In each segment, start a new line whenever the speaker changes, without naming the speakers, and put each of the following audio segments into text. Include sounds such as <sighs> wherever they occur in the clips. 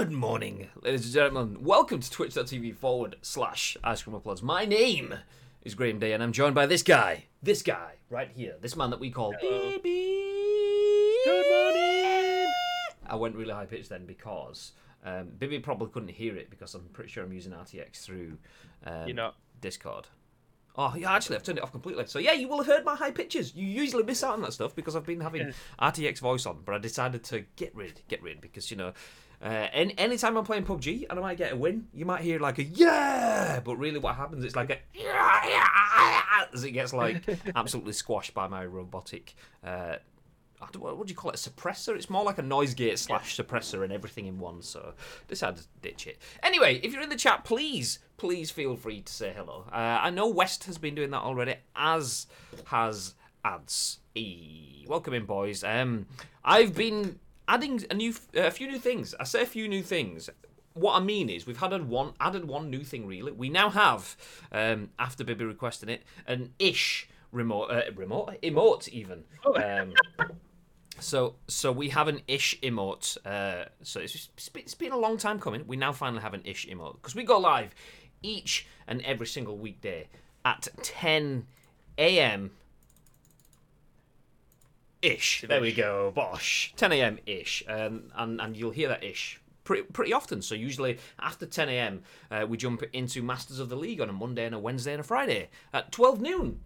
Good morning, ladies and gentlemen. Welcome to twitch.tv forward slash ice cream uploads. My name is Graham Day, and I'm joined by this guy, this guy right here, this man that we call
Hello.
Bibby.
Good morning.
I went really high pitched then because um, Bibby probably couldn't hear it because I'm pretty sure I'm using RTX through um,
You're not.
Discord. Oh, yeah, actually, I've turned it off completely. So, yeah, you will have heard my high pitches. You usually miss out on that stuff because I've been having <laughs>
Yeah.
RTX voice on, but I decided to get rid, get rid, because, you know, uh, any anytime I'm playing PUBG and I might get a win, you might hear like a yeah, but really what happens, it's like a yeah, yeah, as it gets like <laughs> absolutely squashed by my robotic. Uh, I don't, what do you call it? A suppressor? It's more like a noise gate slash suppressor and everything in one. So decided to ditch it. Anyway, if you're in the chat, please, please feel free to say hello. Uh, I know West has been doing that already, as has Ads. E. Welcome in, boys. Um, I've been adding a new, uh, a few new things. I say a few new things. What I mean is, we've had one added one new thing. Really, we now have, um, after Bibby requesting it, an ish remote, uh, remote emote even. Um, so, so we have an ish emote. Uh, so it's, it's been a long time coming. We now finally have an ish emote because we go live each and every single weekday at 10 a.m. ish. There we go, bosh. 10 a.m. ish, um, and and you'll hear that ish. Pretty, pretty often. So usually after 10 a.m. Uh, we jump into Masters of the League on a Monday and a Wednesday and a Friday at 12 noon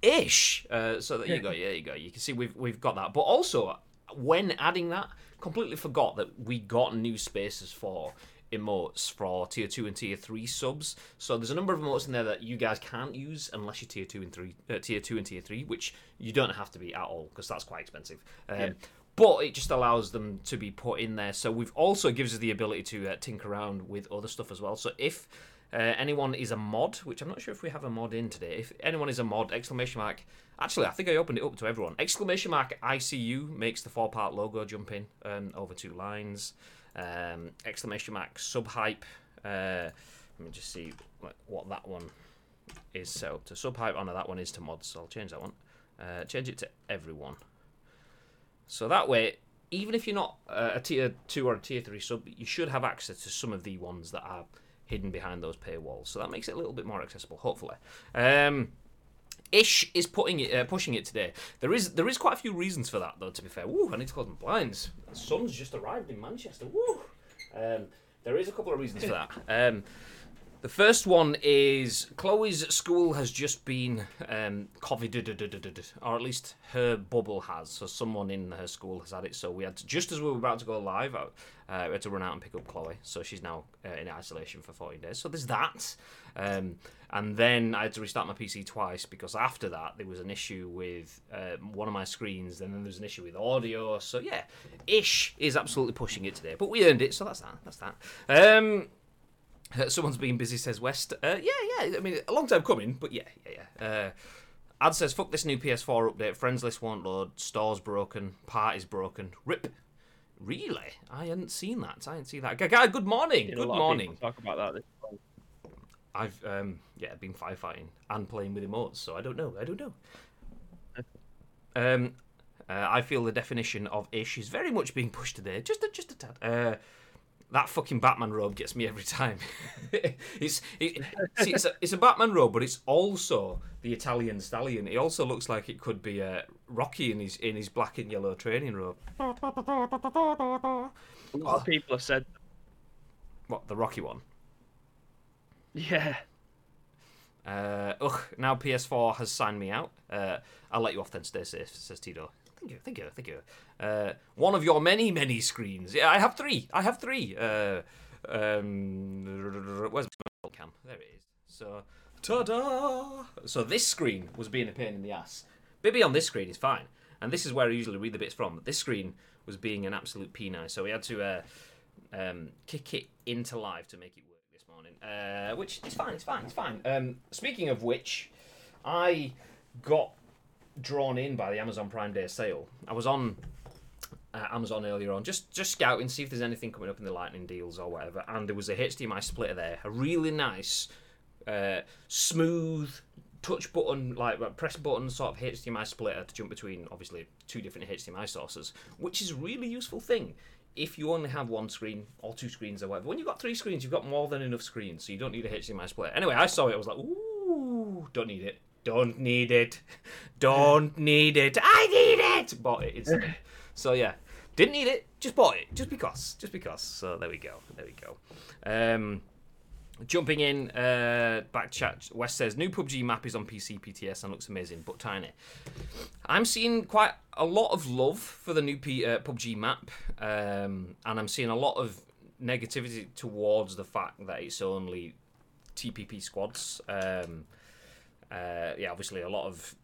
ish. Uh, so there you go, <laughs> There you go. You can see we've we've got that. But also, when adding that, completely forgot that we got new spaces for emotes for tier two and tier three subs. So there's a number of emotes in there that you guys can't use unless you're tier two and three, uh, tier two and tier three, which you don't have to be at all because that's quite expensive. Um,
Yeah.
But it just allows them to be put in there. So we've also gives us the ability to uh, tinker around with other stuff as well. So if uh, anyone is a mod, which I'm not sure if we have a mod in today. If anyone is a mod, exclamation mark. Actually, I think I opened it up to everyone. Exclamation mark ICU makes the four part logo jump in um, over two lines. Um, exclamation mark subhype. Uh, let me just see what, that one is set up to. Subhype. Oh no, that one is to mods, so I'll change that one. Uh, change it to everyone. So that way, even if you're not uh, a tier two or a tier three sub, you should have access to some of the ones that are hidden behind those paywalls. So that makes it a little bit more accessible, hopefully. Um, Ish is putting it, uh, pushing it today. There is there is quite a few reasons for that, though. To be fair, Woo, I need to close my blinds. The sun's just arrived in Manchester. Woo. Um, there is a couple of reasons for that. Um, the first one is Chloe's school has just been um, COVID, or at least her bubble has. So someone in her school has had it. So we had to, just as we were about to go live, uh, had to run out and pick up Chloe. So she's now uh, in isolation for 14 days. So there's that. Um, and then I had to restart my PC twice because after that there was an issue with uh, one of my screens, and then there was an issue with audio. So yeah, Ish is absolutely pushing it today, but we earned it, so that's that. That's that. Um, uh, someone's been busy, says West. Uh, yeah, yeah. I mean, a long time coming, but yeah, yeah, yeah. Uh, Ad says, "Fuck this new PS4 update. Friends list won't load. Store's broken. Party's broken. Rip." Really? I hadn't seen that. I hadn't seen that. Gaga, good morning. Good morning.
Talk about that. This morning.
I've um yeah been firefighting and playing with emotes, so I don't know. I don't know. <laughs> Um, uh, I feel the definition of ish is very much being pushed today. Just a, just a tad. Uh, that fucking Batman robe gets me every time. <laughs> it's it, see, it's, a, it's a Batman robe, but it's also the Italian stallion. It also looks like it could be uh, Rocky in his in his black and yellow training robe.
A lot of people have said,
What the Rocky one?
yeah,
Uh, ugh, now PS4 has signed me out. Uh, I'll let you off then, stay safe, says Tito. Thank you, thank you, thank you. Uh, one of your many, many screens. Yeah, I have three. I have three. Uh, um, where's my cam? There it is. So, ta-da! So this screen was being a pain in the ass. Bibby on this screen is fine, and this is where I usually read the bits from. This screen was being an absolute penile, so we had to uh, um, kick it into live to make it work this morning. Uh, which is fine. It's fine. It's fine. Um, speaking of which, I got drawn in by the Amazon Prime Day sale. I was on uh, Amazon earlier on, just just scouting, see if there's anything coming up in the lightning deals or whatever. And there was a HDMI splitter there, a really nice, uh, smooth touch button, like press button sort of HDMI splitter to jump between obviously two different HDMI sources, which is a really useful thing if you only have one screen or two screens or whatever, when you've got three screens, you've got more than enough screens, so you don't need a HDMI splitter. Anyway, I saw it. I was like, ooh, don't need it. Don't need it. <laughs> Don't need it. I need it. Bought it instantly. <laughs> so yeah, didn't need it. Just bought it. Just because. Just because. So there we go. There we go. Um, Jumping in, uh, back chat. West says new PUBG map is on PC PTS and looks amazing, but tiny. I'm seeing quite a lot of love for the new P, uh, PUBG map, um, and I'm seeing a lot of negativity towards the fact that it's only TPP squads. Um, uh, yeah, obviously a lot of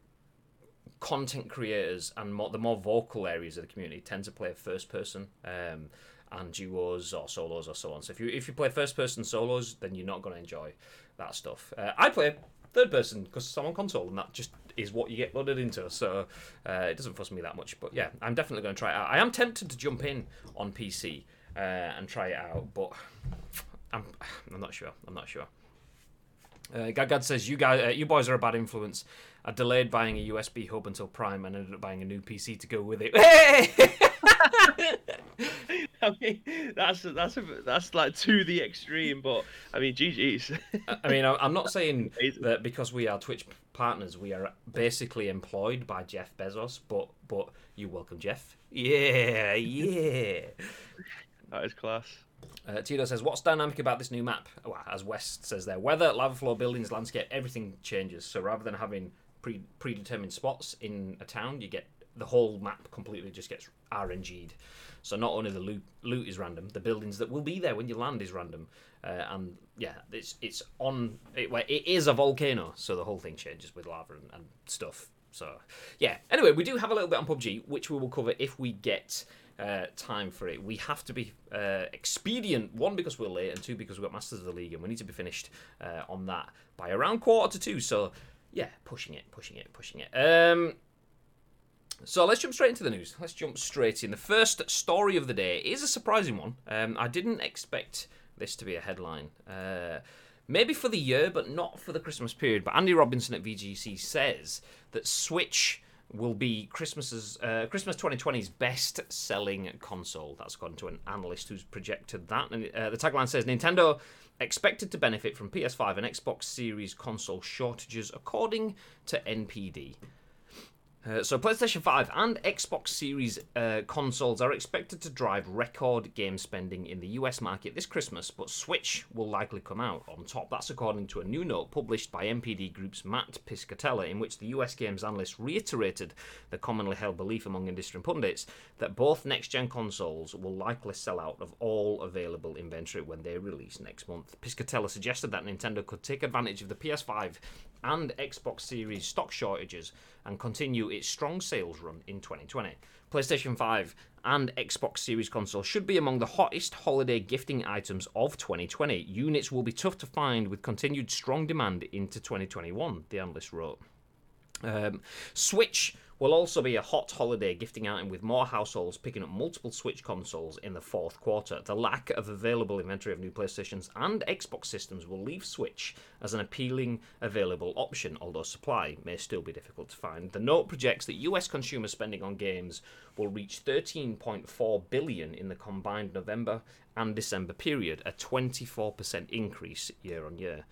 content creators and more, the more vocal areas of the community tend to play first person. Um, and duos or solos or so on. So if you if you play first person solos, then you're not going to enjoy that stuff. Uh, I play third person because I'm on console, and that just is what you get loaded into. So uh, it doesn't fuss me that much. But yeah, I'm definitely going to try it out. I am tempted to jump in on PC uh, and try it out, but I'm I'm not sure. I'm not sure. Uh, Gagad says you guys, uh, you boys are a bad influence. I delayed buying a USB hub until Prime and ended up buying a new PC to go with it. <laughs> <laughs>
I mean, that's that's a, that's like to the extreme, but I mean, GG's.
I mean, I'm not saying <laughs> that because we are Twitch partners, we are basically employed by Jeff Bezos, but but you welcome Jeff. Yeah, yeah.
that is class.
Uh, Tito says, "What's dynamic about this new map?" Well, as West says there, weather, lava flow, buildings, landscape, everything changes. So rather than having pre predetermined spots in a town, you get the whole map completely just gets RNG'd. So not only the loot, loot is random, the buildings that will be there when you land is random, uh, and yeah, it's it's on it, it is a volcano, so the whole thing changes with lava and, and stuff. So yeah. Anyway, we do have a little bit on PUBG, which we will cover if we get. Uh, time for it. We have to be uh, expedient. One because we're late, and two because we've got Masters of the League, and we need to be finished uh, on that by around quarter to two. So yeah, pushing it, pushing it, pushing it. Um, so let's jump straight into the news. Let's jump straight in. The first story of the day is a surprising one. Um, I didn't expect this to be a headline. Uh, maybe for the year, but not for the Christmas period. But Andy Robinson at VGC says that Switch will be Christmas's uh, Christmas 2020's best-selling console. That's according to an analyst who's projected that. And uh, the tagline says Nintendo expected to benefit from PS5 and Xbox Series console shortages, according to NPD. Uh, so, PlayStation 5 and Xbox Series uh, consoles are expected to drive record game spending in the US market this Christmas, but Switch will likely come out on top. That's according to a new note published by NPD Group's Matt Piscatella, in which the US games analyst reiterated the commonly held belief among industry pundits that both next gen consoles will likely sell out of all available inventory when they release next month. Piscatella suggested that Nintendo could take advantage of the PS5 and Xbox Series stock shortages and continue its strong sales run in 2020. PlayStation 5 and Xbox Series console should be among the hottest holiday gifting items of 2020. Units will be tough to find with continued strong demand into 2021, the analyst wrote. Um, Switch will also be a hot holiday gifting item with more households picking up multiple Switch consoles in the fourth quarter. The lack of available inventory of new PlayStations and Xbox systems will leave Switch as an appealing available option, although supply may still be difficult to find. The note projects that US consumer spending on games will reach 13.4 billion in the combined November and December period, a 24% increase year on year.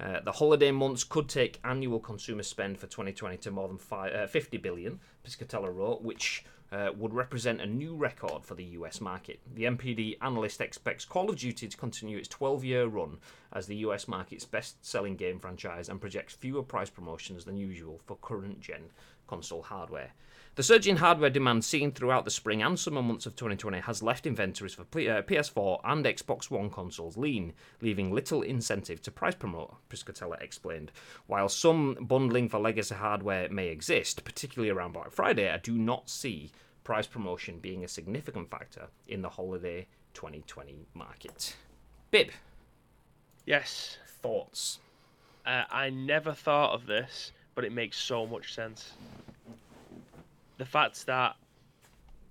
Uh, the holiday months could take annual consumer spend for 2020 to more than five, uh, 50 billion, Piscatella wrote, which uh, would represent a new record for the US market. The NPD analyst expects Call of Duty to continue its 12 year run as the US market's best selling game franchise and projects fewer price promotions than usual for current gen console hardware. The surge in hardware demand seen throughout the spring and summer months of 2020 has left inventories for PS4 uh, and Xbox One consoles lean, leaving little incentive to price promote, Piscatella explained. While some bundling for legacy hardware may exist, particularly around Black Friday, I do not see price promotion being a significant factor in the holiday 2020 market. Bib.
Yes.
Thoughts?
Uh, I never thought of this, but it makes so much sense the fact that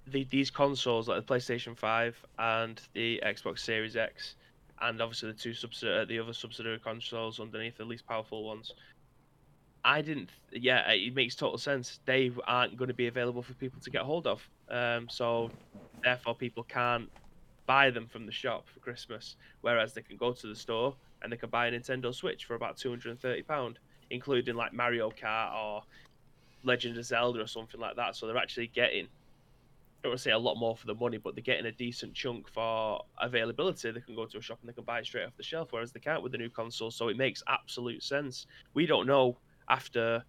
the, these consoles, like the PlayStation Five and the Xbox Series X, and obviously the two subsidiary, the other subsidiary consoles underneath the least powerful ones. I didn't. Yeah, it makes total sense. They aren't going to be available for people to get hold of. Um, so therefore, people can't buy them from the shop for Christmas, whereas they can go to the store and they can buy a Nintendo Switch for about two hundred and thirty pound, including like Mario Kart or Legend of Zelda or something like that. So they're actually getting I don't want to say a lot more for the money, but they're getting a decent chunk for availability. They can go to a shop and they can buy it straight off the shelf, whereas they can't with the new console. So it makes absolute sense. We don't know after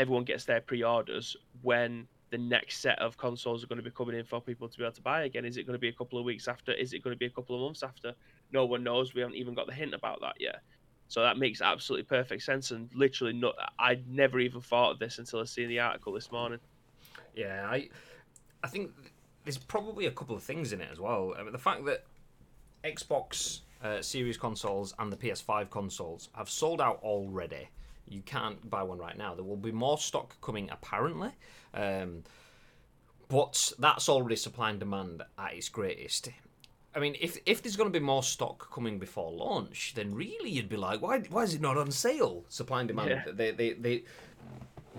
everyone gets their pre-orders when the next set of consoles are going to be coming in for people to be able to buy again. Is it going to be a couple of weeks after? Is it going to be a couple of months after? No one knows. We haven't even got the hint about that yet. So that makes absolutely perfect sense. And literally, not, I'd never even thought of this until I seen the article this morning.
Yeah, I, I think there's probably a couple of things in it as well. I mean, the fact that Xbox uh, Series consoles and the PS5 consoles have sold out already. You can't buy one right now. There will be more stock coming apparently. Um, but that's already supply and demand at its greatest. I mean, if if there's going to be more stock coming before launch, then really you'd be like, why why is it not on sale? Supply and demand.
Yeah.
They, they they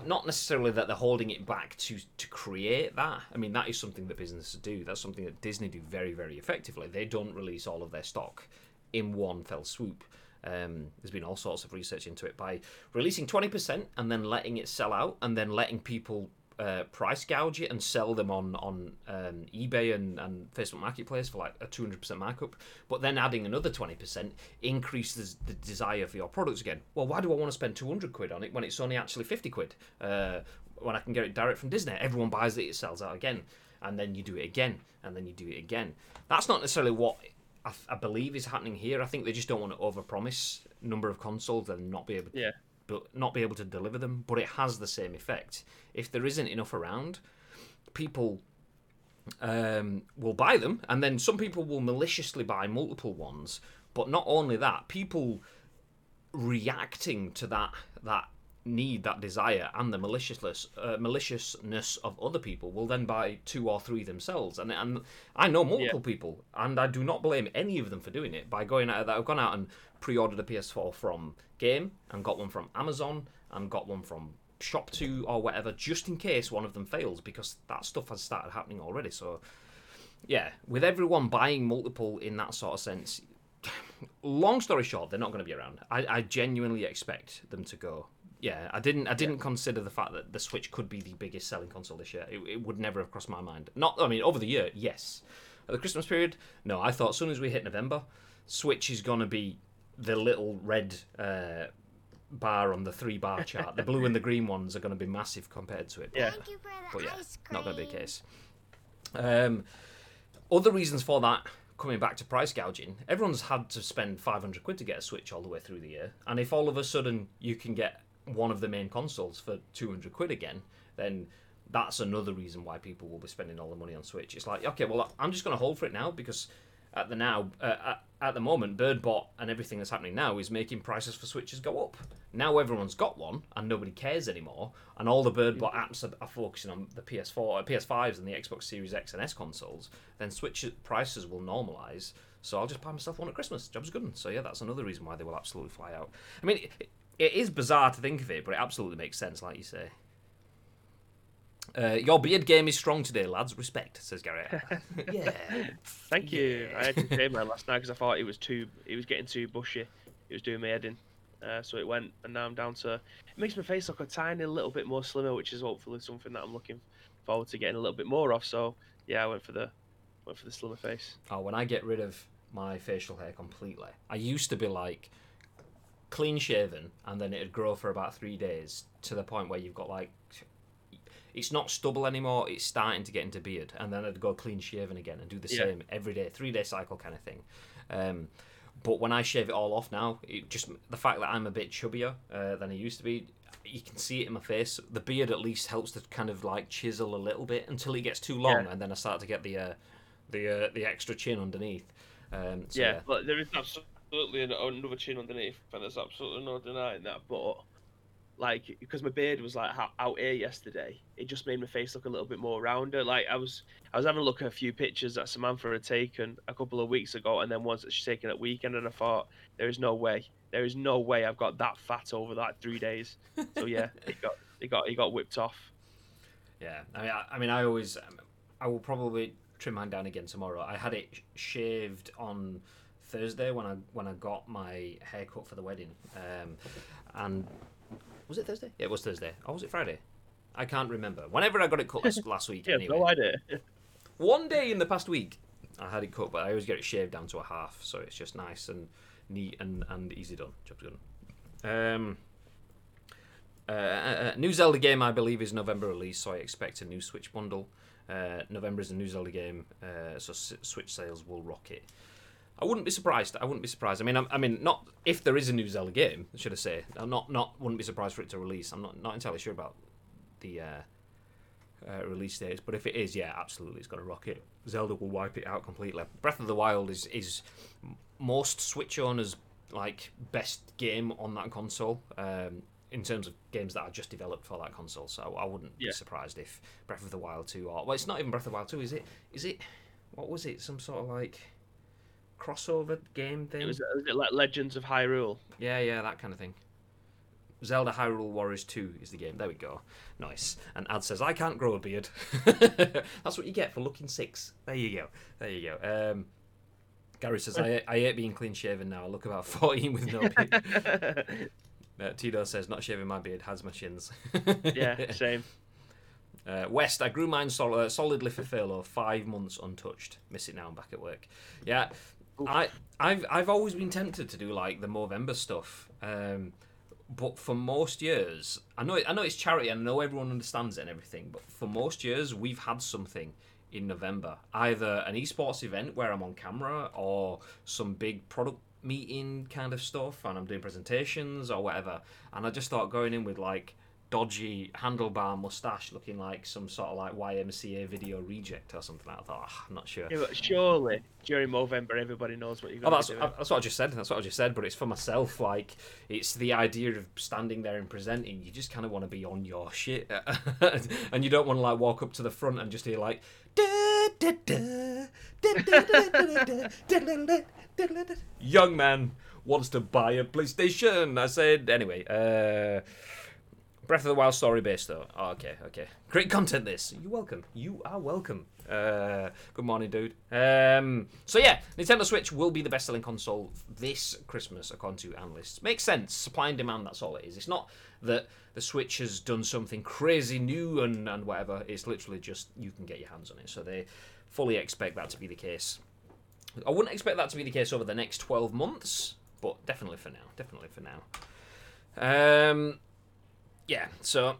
not necessarily that they're holding it back to to create that. I mean, that is something that businesses do. That's something that Disney do very very effectively. They don't release all of their stock in one fell swoop. Um, there's been all sorts of research into it by releasing 20% and then letting it sell out and then letting people uh, price gouge it and sell them on on um, eBay and, and Facebook Marketplace for like a 200% markup, but then adding another 20% increases the desire for your products again. Well, why do I want to spend 200 quid on it when it's only actually 50 quid? Uh, when I can get it direct from Disney, everyone buys it, it sells out again, and then you do it again, and then you do it again. That's not necessarily what I, I believe is happening here. I think they just don't want to overpromise number of consoles and not be able
Yeah.
But not be able to deliver them. But it has the same effect. If there isn't enough around, people um, will buy them, and then some people will maliciously buy multiple ones. But not only that, people reacting to that that need, that desire, and the maliciousness uh, maliciousness of other people will then buy two or three themselves. And and I know multiple people, and I do not blame any of them for doing it by going out. That have gone out and pre-ordered a PS4 from Game and got one from Amazon and got one from ShopTo or whatever, just in case one of them fails, because that stuff has started happening already. So yeah, with everyone buying multiple in that sort of sense. <sighs> Long story short, they're not going to be around. I, I genuinely expect them to go. Yeah, I didn't. I didn't consider the fact that the Switch could be the biggest selling console this year. It, it would never have crossed my mind. Not. I mean, over the year, yes. At the Christmas period, no. I thought as soon as we hit November, Switch is going to be the little red uh, bar on the three bar <laughs> chart. the blue and the green ones are going to be massive compared to it.
Yeah.
Thank you for the
But yeah,
ice
not going to be the case. Um, other reasons for that, coming back to price gouging, everyone's had to spend 500 quid to get a Switch all the way through the year. And if all of a sudden you can get one of the main consoles for 200 quid again, then that's another reason why people will be spending all the money on Switch. It's like, okay, well, I'm just going to hold for it now because at the now, uh, at, at the moment, Birdbot and everything that's happening now is making prices for Switches go up. Now everyone's got one and nobody cares anymore, and all the Birdbot apps are, are focusing on the PS4, uh, PS5s, and the Xbox Series X and S consoles. Then Switch prices will normalize. So I'll just buy myself one at Christmas. Job's good. So yeah, that's another reason why they will absolutely fly out. I mean, it, it is bizarre to think of it, but it absolutely makes sense, like you say. Uh, your beard game is strong today, lads. Respect, says Gary. <laughs> yeah. <laughs>
Thank you. I had to shave mine last night because I thought it was too. It was getting too bushy. It was doing my head in. Uh, so it went, and now I'm down to. It makes my face look a tiny little bit more slimmer, which is hopefully something that I'm looking forward to getting a little bit more off. So yeah, I went for the went for the slimmer face.
Oh, when I get rid of my facial hair completely, I used to be like clean shaven, and then it'd grow for about three days to the point where you've got like it's not stubble anymore. It's starting to get into beard, and then I'd go clean shaven again and do the
Yeah.
same every day, three day cycle kind of thing. Um, but when I shave it all off now, it just the fact that I'm a bit chubbier uh, than I used to be, you can see it in my face. The beard at least helps to kind of like chisel a little bit until it gets too long,
Yeah.
and then I start to get the uh, the uh, the extra chin underneath. Um, so
yeah, but there is absolutely another chin underneath, and there's absolutely no denying that. But like, because my beard was like out here yesterday, it just made my face look a little bit more rounder. Like I was, I was having a look at a few pictures that Samantha had taken a couple of weeks ago, and then ones that she's taken at weekend, and I thought, there is no way, there is no way I've got that fat over that three days. So yeah, <laughs> it got, it got, it got whipped off.
Yeah, I mean, I, I mean, I always, um, I will probably trim mine down again tomorrow. I had it shaved on Thursday when I when I got my haircut for the wedding, um, and was it Thursday? Yeah, it was Thursday. Or was it Friday? I can't remember. Whenever I got it cut last, last week, <laughs>
Yeah,
anyway.
no idea. <laughs>
One day in the past week, I had it cut, but I always get it shaved down to a half, so it's just nice and neat and, and easy done. Job's done. Um, uh, uh, new Zelda game, I believe, is November release, so I expect a new Switch bundle. Uh, November is a new Zelda game, uh, so S- Switch sales will rocket. I wouldn't be surprised. I wouldn't be surprised. I mean, I'm, I mean, not if there is a new Zelda game. Should I say? I'm not not wouldn't be surprised for it to release. I'm not not entirely sure about the uh, uh, release dates, but if it is, yeah, absolutely, it's going to rocket. Zelda will wipe it out completely. Breath of the Wild is is most Switch owners like best game on that console. Um, in terms of games that are just developed for that console, so I wouldn't
Yeah.
be surprised if Breath of the Wild two or well, it's not even Breath of the Wild two, is it? Is it? What was it? Some sort of like crossover game thing?
It was, was it like Legends of Hyrule?
Yeah, yeah, that kind of thing. Zelda Hyrule Warriors 2 is the game. There we go. Nice. And Ad says, I can't grow a beard. <laughs> That's what you get for looking six. There you go. There you go. Um, Gary says, I, I hate being clean shaven now. I look about <laughs> 14 with no beard. <laughs> Uh, Tito says, not shaving my beard, has my shins.
yeah, same.
Uh, West, I grew mine sol- uh, solidly for furlough, five months untouched. Miss it now, I'm back at work. Yeah, I, I've, I've always been tempted to do like the Movember stuff, um, but for most years, I know, I know it's charity, I know everyone understands it and everything, but for most years, we've had something in November, either an esports event where I'm on camera or some big product meeting kind of stuff, and I'm doing presentations or whatever. And I just thought going in with like dodgy handlebar mustache looking like some sort of like YMCA video reject or something. I thought, oh, I'm not sure.
Yeah, surely during Movember, everybody knows what you're going oh, that's,
that's what I just said. That's what I just said. But it's for myself. Like, it's the idea of standing there and presenting. You just kind of want to be on your shit, and you don't want to like walk up to the front and just hear like. Young man wants to buy a PlayStation. I said anyway. Uh, Breath of the Wild story based though. Oh, okay, okay. Great content. This. You're welcome. You are welcome. Uh, good morning, dude. Um, so yeah, Nintendo Switch will be the best-selling console this Christmas, according to analysts. Makes sense. Supply and demand. That's all it is. It's not that the Switch has done something crazy new and and whatever. It's literally just you can get your hands on it. So they fully expect that to be the case. I wouldn't expect that to be the case over the next 12 months, but definitely for now. Definitely for now. Um, yeah, so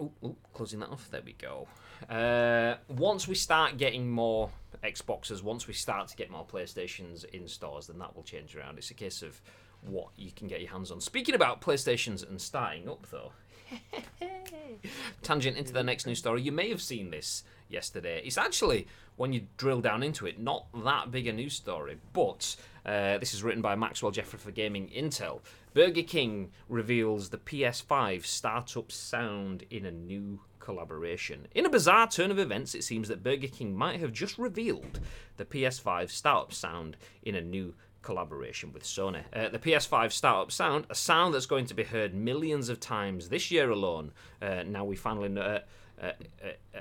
ooh, ooh, closing that off. There we go. Uh, once we start getting more Xboxes, once we start to get more PlayStations in stores, then that will change around. It's a case of what you can get your hands on. Speaking about PlayStations and starting up, though, <laughs> tangent into the next news story. You may have seen this yesterday. It's actually, when you drill down into it, not that big a news story, but uh, this is written by Maxwell Jeffery for Gaming Intel. Burger King reveals the PS5 startup sound in a new collaboration. In a bizarre turn of events, it seems that Burger King might have just revealed the PS5 startup sound in a new collaboration with Sony. Uh, the PS5 startup sound, a sound that's going to be heard millions of times this year alone. Uh, now we finally know. Uh, uh, uh, uh,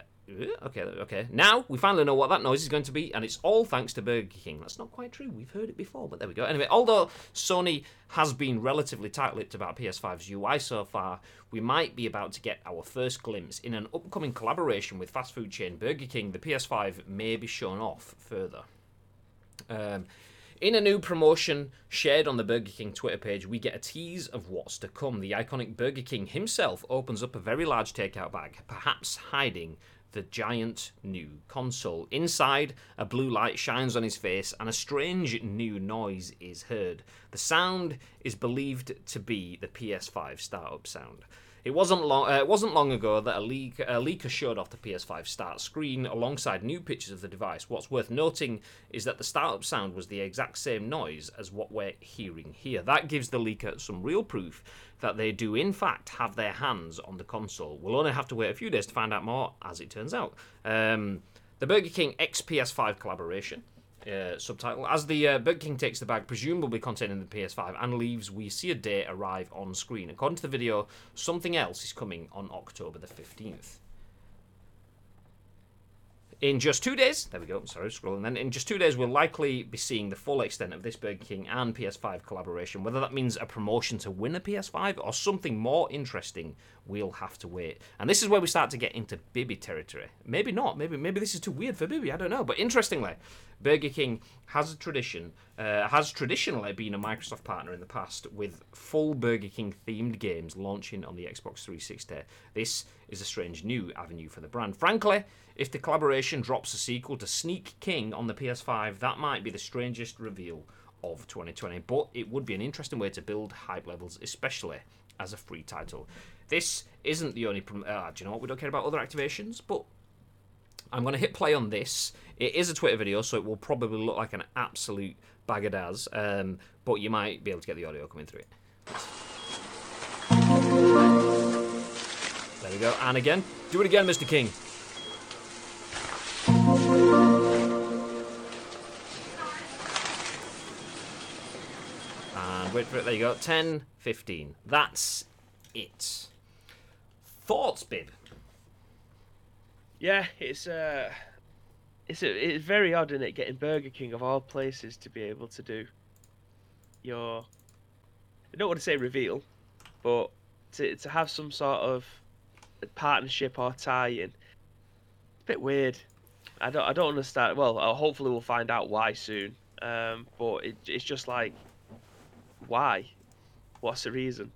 Okay, okay. Now we finally know what that noise is going to be, and it's all thanks to Burger King. That's not quite true. We've heard it before, but there we go. Anyway, although Sony has been relatively tight-lipped about PS5's UI so far, we might be about to get our first glimpse in an upcoming collaboration with fast food chain Burger King. The PS5 may be shown off further. Um, in a new promotion shared on the Burger King Twitter page, we get a tease of what's to come. The iconic Burger King himself opens up a very large takeout bag, perhaps hiding the giant new console. Inside, a blue light shines on his face and a strange new noise is heard. The sound is believed to be the PS5 startup sound. It wasn't long. Uh, it wasn't long ago that a, leak, a leaker showed off the PS5 start screen alongside new pictures of the device. What's worth noting is that the startup sound was the exact same noise as what we're hearing here. That gives the leaker some real proof that they do in fact have their hands on the console. We'll only have to wait a few days to find out more, as it turns out. Um, the Burger King X PS5 collaboration uh, subtitle. As the uh, Burger King takes the bag, presumably containing the PS5, and leaves, we see a date arrive on screen. According to the video, something else is coming on October the 15th. In just two days, there we go. Sorry, scrolling. Then in just two days, we'll likely be seeing the full extent of this Burger King and PS5 collaboration. Whether that means a promotion to win a PS5 or something more interesting, we'll have to wait. And this is where we start to get into Bibby territory. Maybe not. Maybe maybe this is too weird for Bibby. I don't know. But interestingly, Burger King has a tradition, uh, has traditionally been a Microsoft partner in the past with full Burger King themed games launching on the Xbox 360. This is a strange new avenue for the brand. Frankly, if the collaboration drops a sequel to Sneak King on the PS5, that might be the strangest reveal of 2020, but it would be an interesting way to build hype levels, especially as a free title. This isn't the only. Prom- uh, do you know what? We don't care about other activations, but I'm going to hit play on this. It is a Twitter video, so it will probably look like an absolute bag of daz, um, but you might be able to get the audio coming through it. There we go. And again. Do it again, Mr. King. And wait for it. There you go. 10, 15. That's it. Thoughts, Bib?
Yeah, it's uh, it's a, it's very odd, isn't it, getting Burger King of all places to be able to do your. I don't want to say reveal, but to to have some sort of partnership or tie-in. It's a bit weird. I don't I don't understand. Well, uh, hopefully we'll find out why soon. Um, but it, it's just like, why? What's the reason?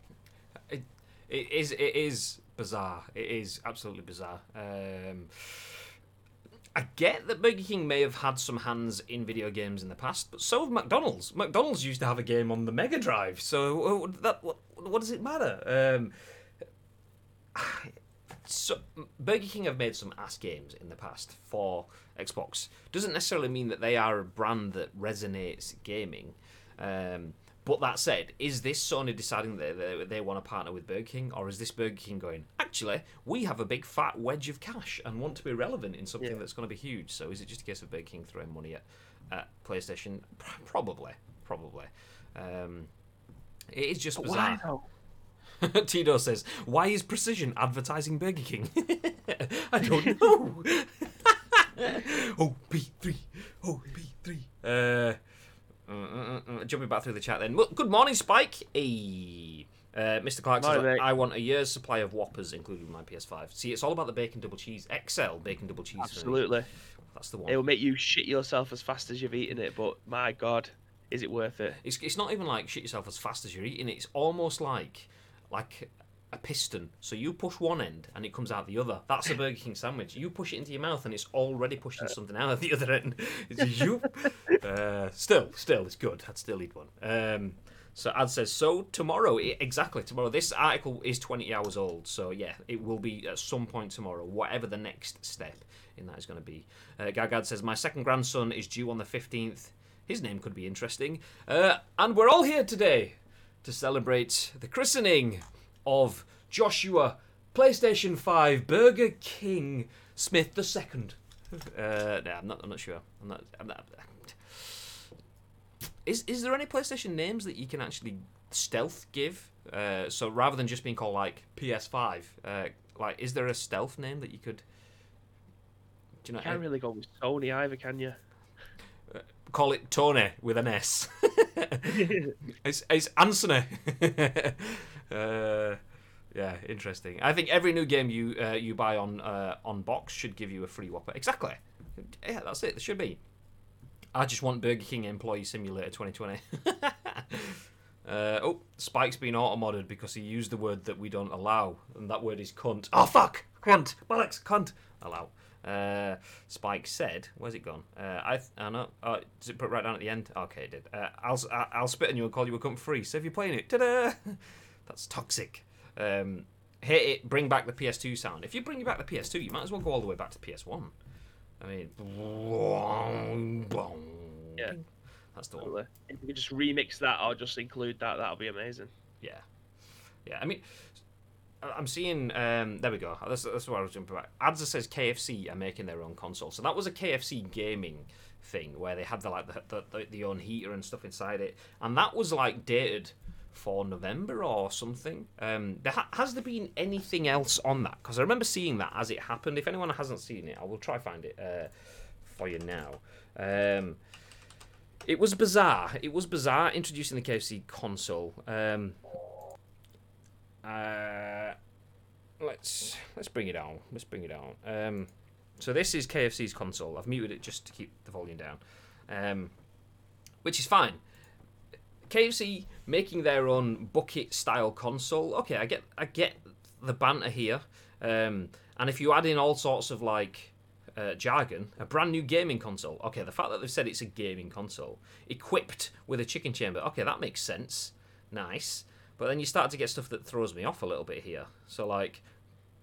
It, it is it is bizarre. It is absolutely bizarre. Um, I get that Burger King may have had some hands in video games in the past, but so have McDonald's. McDonald's used to have a game on the Mega Drive, so uh, that what, what does it matter? Um, so Burger King have made some ass games in the past for Xbox. Doesn't necessarily mean that they are a brand that resonates gaming. Um, but that said, is this Sony deciding that they, they want to partner with Burger King, or is this Burger King going, actually, we have a big fat wedge of cash and want to be relevant in something
Yeah.
that's going to be huge? So is it just a case of Burger King throwing money at, at PlayStation? Probably, probably. Um, it is just bizarre.
though? <laughs>
Tito says, "Why is Precision advertising Burger King?" <laughs> I don't know. <laughs> oh, B three, oh B three. Uh, uh, uh, uh, jumping back through the chat then. Well, Good morning, Spike. Hey. Uh, Mr. Clark says,
Morning.
I want a year's supply of Whoppers, including my PS5. See, it's all about the bacon double cheese. XL bacon double cheese.
Absolutely.
That's the one.
It will make you shit yourself as fast as you've eaten it, but my god, is it worth it?
It's, it's not even like shit yourself as fast as you're eating it. It's almost like like a piston. So you push one end and it comes out the other. That's a Burger King sandwich. You push it into your mouth and it's already pushing something out of the other end. <laughs> It's you. Uh, still, still, it's good. I'd still eat one. Um, so Ad says so tomorrow. exactly tomorrow. This article is 20 hours old, so yeah, it will be at some point tomorrow. Whatever the next step in that is going to be. Uh, Gagad says my second grandson is due on the 15th. His name could be interesting. Uh, and we're all here today to celebrate the christening of Joshua PlayStation 5 Burger King Smith II. Uh, no, I'm not. I'm not sure. I'm not. I'm not. Is is there any PlayStation names that you can actually stealth give? Uh, so rather than just being called like PS5, uh, like is there a stealth name that you could? Do you know?
Can't really go with Sony either, can you?
call it Tony with an S. <laughs> it's it's Anthony. <laughs> uh, yeah, interesting. I think every new game you uh, you buy on uh, on box should give you a free Whopper. Exactly. Yeah, that's it. There should be. I just want Burger King Employee Simulator 2020. <laughs> Uh, oh, Spike's been auto-modded because he used the word that we don't allow, and that word is cunt. Oh fuck, cunt, bollocks, cunt. Allow. Uh, Spike said, "Where's it gone? Uh, I, th- I know. Oh, does it put right down at the end? Okay, it did. Uh, I'll, I'll spit on you and call you a cunt free. So if you're playing it, ta-da! <laughs> That's toxic. Um, hit it. Bring back the PS2 sound. If you bring back the PS2, you might as well go all the way back to PS1. I mean,
Yeah.
that's the one.
If you could just remix that or just include that, that'll be amazing.
Yeah, yeah. I mean, I'm seeing. Um, there we go. That's, that's where I was jumping back. Adza says KFC are making their own console, so that was a KFC gaming thing where they had the like the the, the, the own heater and stuff inside it, and that was like dated for November or something. Um, there ha- has there been anything else on that? Because I remember seeing that as it happened. If anyone hasn't seen it, I will try find it uh, for you now. Um, it was bizarre. It was bizarre introducing the KFC console. Um, uh, let's let's bring it on. Let's bring it on. Um, so this is KFC's console. I've muted it just to keep the volume down, um, which is fine. KFC making their own bucket style console. Okay, I get I get the banter here. Um, and if you add in all sorts of like uh, jargon, a brand new gaming console. Okay, the fact that they've said it's a gaming console equipped with a chicken chamber. Okay, that makes sense. Nice. But then you start to get stuff that throws me off a little bit here. So like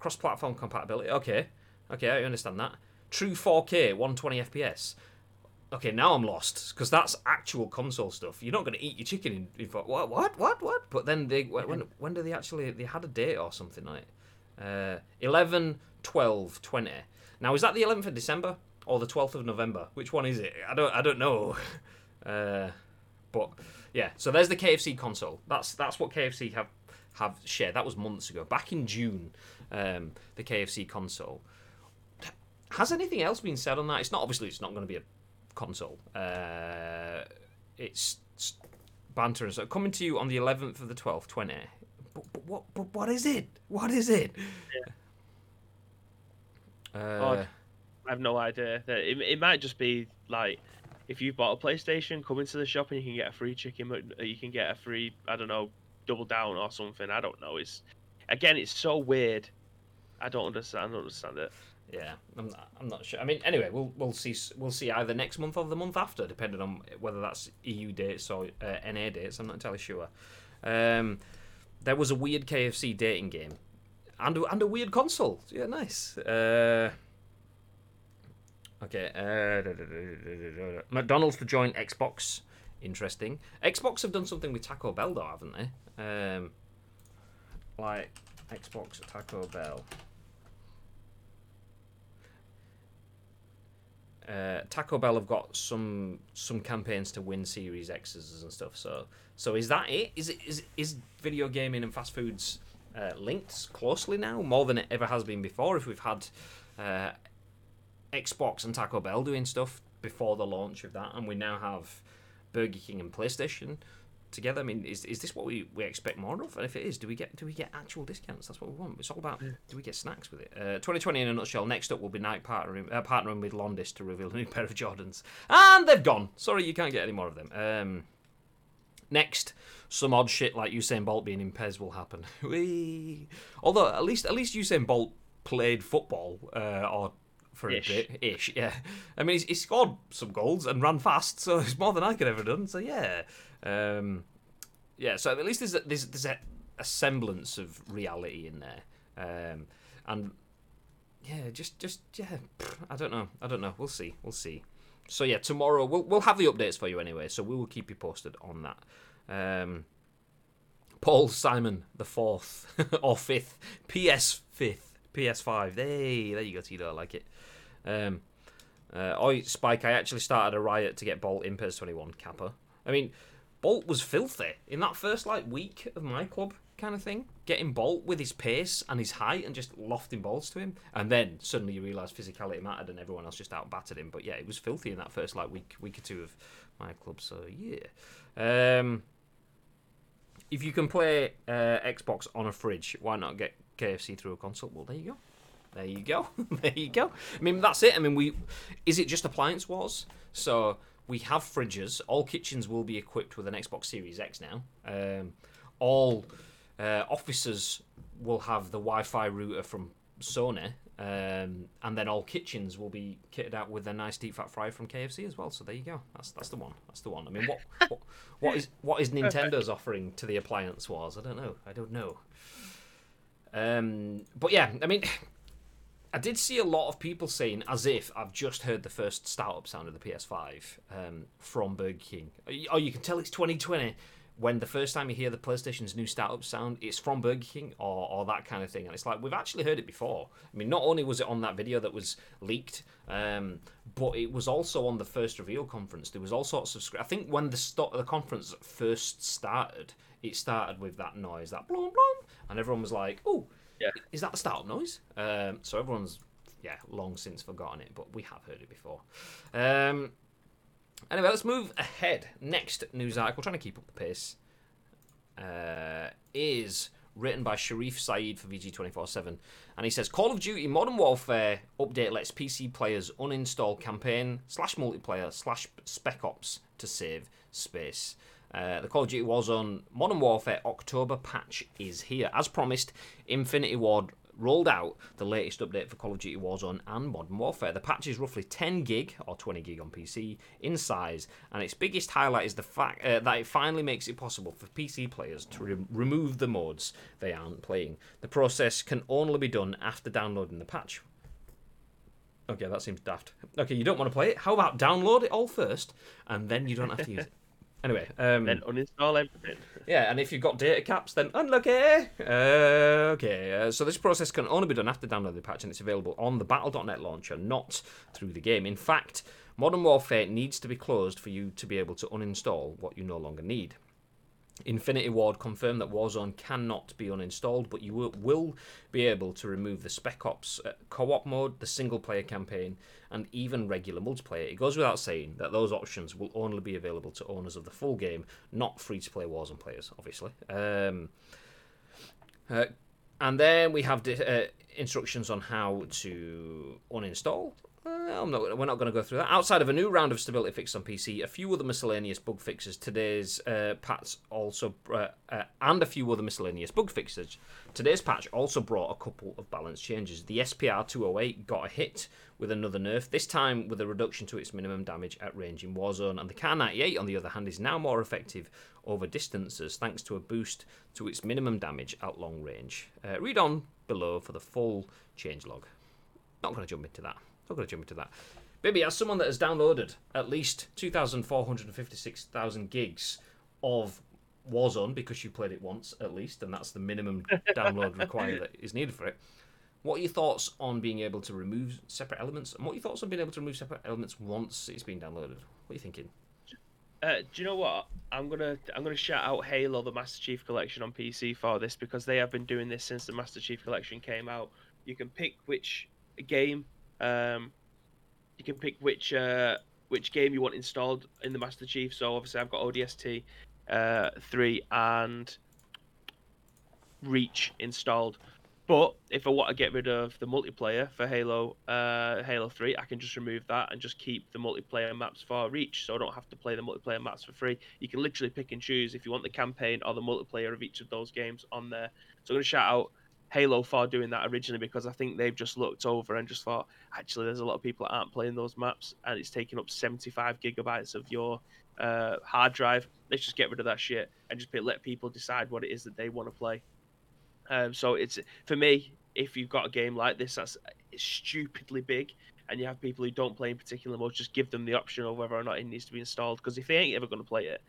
cross-platform compatibility. Okay, okay, I understand that. True 4K, 120 FPS. Okay, now I'm lost because that's actual console stuff. You're not going to eat your chicken in, in what, what, what, what? But then they when <laughs> when do they actually they had a date or something like uh, 11, 12, 20. Now is that the 11th of December or the 12th of November? Which one is it? I don't I don't know. <laughs> Uh, but yeah, so there's the KFC console. That's that's what KFC have have shared. That was months ago, back in June. Um, the KFC console. Has anything else been said on that? It's not obviously it's not going to be a console. Uh, it's, it's banter and so coming to you on the 11th of the 12th, 20. But, but what? But what is it? What is it?
Yeah.
Uh,
Odd. I have no idea. That It, it might just be like if you bought a PlayStation, come into the shop and you can get a free chicken. Mc- You can get a free, I don't know, double down or something. I don't know. It's again, it's so weird. I don't understand. I don't understand it.
Yeah, I'm not, I'm not sure. I mean, anyway, we'll we'll see we'll see either next month or the month after, depending on whether that's EU dates or uh, NA dates. I'm not entirely sure. Um, there was a weird KFC dating game, and a, and a weird console. Yeah, nice. Uh, okay. Uh, McDonald's to join Xbox. Interesting. Xbox have done something with Taco Bell, though, haven't they? Um, like Xbox Taco Bell. Uh, Taco Bell have got some some campaigns to win Series X's and stuff. So so is that it? Is it is is video gaming and fast foods uh, linked closely now more than it ever has been before? If we've had uh, Xbox and Taco Bell doing stuff before the launch of that, and we now have Burger King and PlayStation together. I mean, is, is this what we, we expect more of? And if it is, do we get do we get actual discounts? That's what we want. It's all about do we get snacks with it? Uh, 2020 in a nutshell. Next up will be Nike partnering uh, partnering with Londis to reveal a new pair of Jordans, and they've gone. Sorry, you can't get any more of them. Um, next, some odd shit like Usain Bolt being in PES will happen. <laughs> Whee! Although at least at least Usain Bolt played football uh, or for
Ish.
a bit ish. Yeah, I mean he scored some goals and ran fast, so <laughs> it's more than I could ever done. So yeah. Um, yeah, so at least there's a, there's, there's a, a semblance of reality in there, um, and yeah, just just yeah, I don't know, I don't know. We'll see, we'll see. So yeah, tomorrow we'll we'll have the updates for you anyway. So we will keep you posted on that. Um, Paul Simon the fourth <laughs> or fifth, PS fifth, PS five. Hey, there you go, Tito. I like it. Um, uh, Oi, Spike, I actually started a riot to get Bolt in PES 21 Kappa. I mean, Bolt was filthy in that first like week of my club kind of thing. Getting Bolt with his pace and his height and just lofting balls to him, and then suddenly you realise physicality mattered and everyone else just out battered him. But yeah, it was filthy in that first like week week or two of my club. So yeah, um, if you can play uh, Xbox on a fridge, why not get KFC through a console? Well, there you go. There you go. <laughs> there you go. I mean, that's it. I mean, we is it just appliance wars? So we have fridges. All kitchens will be equipped with an Xbox Series X now. Um, all uh, offices will have the Wi-Fi router from Sony, um, and then all kitchens will be kitted out with a nice deep fat fryer from KFC as well. So there you go. That's that's the one. That's the one. I mean, what what, what is what is Nintendo's offering to the appliance wars? I don't know. I don't know. Um, but yeah, I mean. I did see a lot of people saying, as if I've just heard the first startup sound of the PS5 um, from Burger King. Oh, you can tell it's 2020 when the first time you hear the PlayStation's new startup sound, it's from Burger King or, or that kind of thing. And it's like, we've actually heard it before. I mean, not only was it on that video that was leaked, um, but it was also on the first reveal conference. There was all sorts of. I think when the, st- the conference first started, it started with that noise, that blum blum, and everyone was like, oh,
Yeah.
is that the startup noise? Um, so everyone's, yeah, long since forgotten it, but we have heard it before. Um, Anyway, let's move ahead. Next news article, trying to keep up the pace, uh, is written by Sherif Saed for VG247. And he says Call of Duty Modern Warfare update lets PC players uninstall campaign slash multiplayer slash spec ops to save space. Uh, the Call of Duty Warzone Modern Warfare October patch is here. As promised, Infinity Ward rolled out the latest update for Call of Duty Warzone and Modern Warfare. The patch is roughly 10 gig or 20 gig on PC in size, and its biggest highlight is the fact uh, that it finally makes it possible for PC players to re- remove the modes they aren't playing. The process can only be done after downloading the patch. Okay, that seems daft. Okay, you don't want to play it? How about download it all first, and then you don't have to use it? Anyway, um,
Then uninstall everything.
yeah, and if you've got data caps, then unlucky. Uh, okay, uh, so this process can only be done after downloading the patch, and it's available on the Battle.net launcher, not through the game. In fact, Modern Warfare needs to be closed for you to be able to uninstall what you no longer need. Infinity Ward confirmed that Warzone cannot be uninstalled, but you will, be able to remove the Spec Ops uh, co op mode, the single player campaign, and even regular multiplayer. It goes without saying that those options will only be available to owners of the full game, not free to play Warzone players, obviously. Um, uh, and then we have di- uh, instructions on how to uninstall. Not, we're not going to go through that. Outside of a new round of stability fixes on PC, a few other miscellaneous bug fixes. Today's uh, patch also, uh, uh, and a few other miscellaneous bug fixes. Today's patch also brought a couple of balance changes. The SPR 208 got a hit with another nerf, this time with a reduction to its minimum damage at range in Warzone. And the Kar 98, on the other hand, is now more effective over distances thanks to a boost to its minimum damage at long range. Uh, read on below for the full changelog. Not going to jump into that. I'm not going to jump into that. Baby, as someone that has downloaded at least 2,456,000 gigs of Warzone because you played it once at least, and that's the minimum <laughs> download required that is needed for it. What are your thoughts on being able to remove separate elements? And what are your thoughts on being able to remove separate elements once it's been downloaded? What are you thinking?
Uh, do you know what? I'm gonna I'm gonna shout out Halo, the Master Chief Collection on PC for this because they have been doing this since the Master Chief Collection came out. You can pick which game, um, you can pick which uh, which game you want installed in the Master Chief. So obviously I've got ODST uh, three and Reach installed. But if I want to get rid of the multiplayer for Halo, uh, Halo Three, I can just remove that and just keep the multiplayer maps for Reach, so I don't have to play the multiplayer maps for free. You can literally pick and choose if you want the campaign or the multiplayer of each of those games on there. So I'm going to shout out Halo for doing that originally because I think they've just looked over and just thought, actually, there's a lot of people that aren't playing those maps, and it's taking up 75 gigabytes of your uh, hard drive. Let's just get rid of that shit and just let people decide what it is that they want to play. Um, so it's for me, if you've got a game like this that's stupidly big, and you have people who don't play in particular modes, just give them the option of whether or not it needs to be installed. Because if they ain't ever going to play it,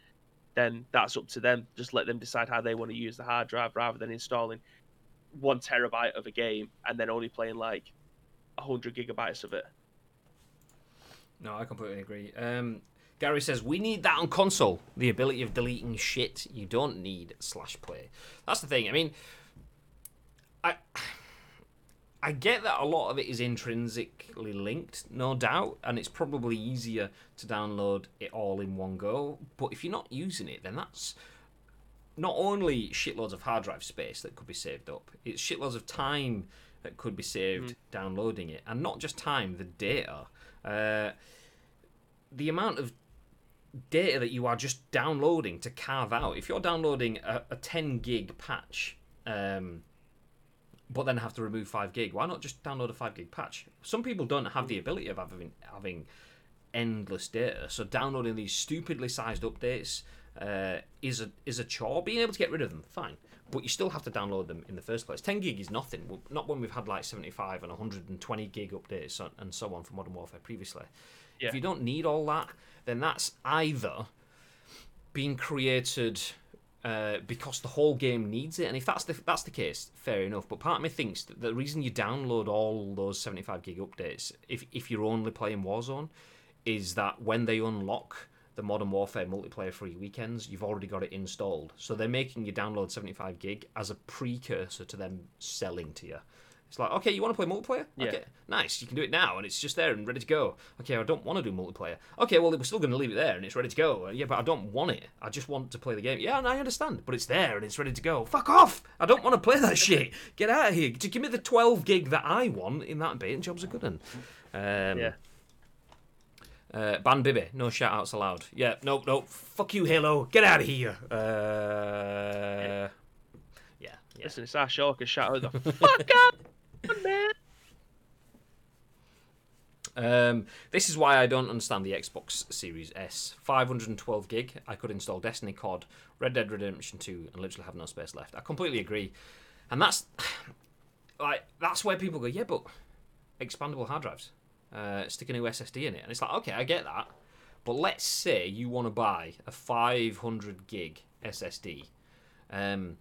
then that's up to them. Just let them decide how they want to use the hard drive rather than installing one terabyte of a game and then only playing like hundred gigabytes of it.
No, I completely agree. Um, Gary says we need that on console. The ability of deleting shit you don't need slash play. That's the thing. I mean, I <sighs> I get that a lot of it is intrinsically linked, no doubt, and it's probably easier to download it all in one go. But if you're not using it, then that's not only shitloads of hard drive space that could be saved up, it's shitloads of time that could be saved downloading it, and not just time, the data. Uh, the amount of data that you are just downloading to carve out. If you're downloading a, a 10 gig patch, um, but then have to remove 5 gig, why not just download a 5 gig patch? Some people don't have the ability of having, having endless data, so downloading these stupidly sized updates uh, is a is a chore. Being able to get rid of them, fine, but you still have to download them in the first place. 10 gig is nothing. Well, Not when we've had like 75 and 120 gig updates and- and so on for Modern Warfare previously.
Yeah.
If you don't need all that, then that's either being created uh, because the whole game needs it. And if that's the that's the case, fair enough. But part of me thinks that the reason you download all those 75 gig updates, if if you're only playing Warzone, is that when they unlock the Modern Warfare multiplayer free weekends, you've already got it installed. So they're making you download 75 gig as a precursor to them selling to you. It's like, okay, you want to play multiplayer?
Yeah.
Okay, nice. You can do it now, and it's just there and ready to go. Okay, I don't want to do multiplayer. Okay, well, we're still going to leave it there, and it's ready to go. Yeah, but I don't want it. I just want to play the game. Yeah, and I understand, but it's there and it's ready to go. Fuck off! I don't want to play that <laughs> shit. Get out of here. Just give me the 12 gig that I want in that bit, and jobs are good. Un. Um,
Yeah.
Uh, Ban Bibby, no shout outs allowed. Yeah, no, no. Fuck you, Halo. Get out of here. Uh, yeah, yeah.
Listen, it's our show. I can shout out the <laughs> fuck up, man.
Um, this is why I don't understand the Xbox Series S. 512 gig, I could install Destiny, COD, Red Dead Redemption 2, and literally have no space left. I completely agree, and that's <sighs> like that's where people go, yeah, but expandable hard drives, uh, stick a new SSD in it, and it's like, okay, I get that, but let's say you want to buy a 500 gig SSD, um,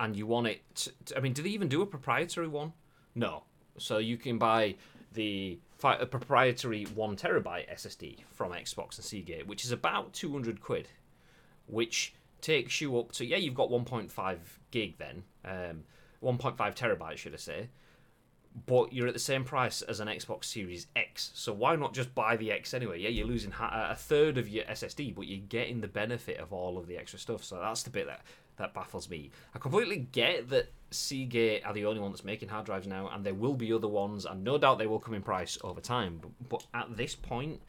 and you want it. To, I mean, do they even do a proprietary one? No. So you can buy the fi- a proprietary one terabyte SSD from Xbox and Seagate, which is about 200 quid, which takes you up to yeah, you've got 1.5 gig then, um, 1.5 terabytes should I say, but you're at the same price as an Xbox Series X. So why not just buy the X anyway? Yeah, you're losing a third of your SSD, but you're getting the benefit of all of the extra stuff. So that's the bit that that baffles me. I completely get that Seagate are the only one that's making hard drives now, and there will be other ones, and no doubt they will come in price over time. But, but at this point,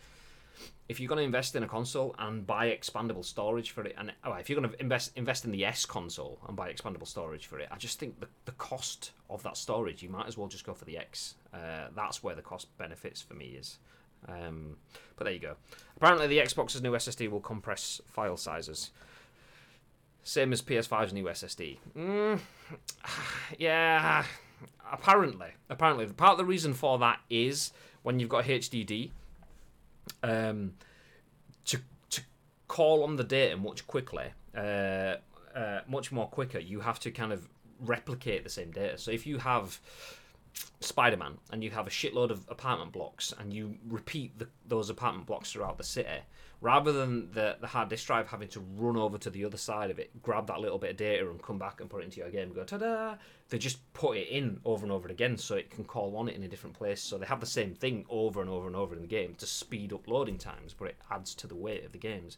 if you're going to invest in a console and buy expandable storage for it, and oh, if you're going to invest invest in the S console and buy expandable storage for it, I just think the, the cost of that storage, you might as well just go for the X. Uh, that's where the cost benefits for me is. Um, but there you go. Apparently, the Xbox's new SSD will compress file sizes. Same as PS5's new SSD. Mm, <sighs> yeah, apparently. Apparently. Part of the reason for that is when you've got HDD, um, to, to call on the data much quickly, uh, uh, much more quicker, you have to kind of replicate the same data. So if you have Spider Man and you have a shitload of apartment blocks and you repeat the, those apartment blocks throughout the city, rather than the, the hard disk drive having to run over to the other side of it, grab that little bit of data and come back and put it into your game and go ta da, they just put it in over and over again so it can call on it in a different place. So they have the same thing over and over and over in the game to speed up loading times, but it adds to the weight of the games.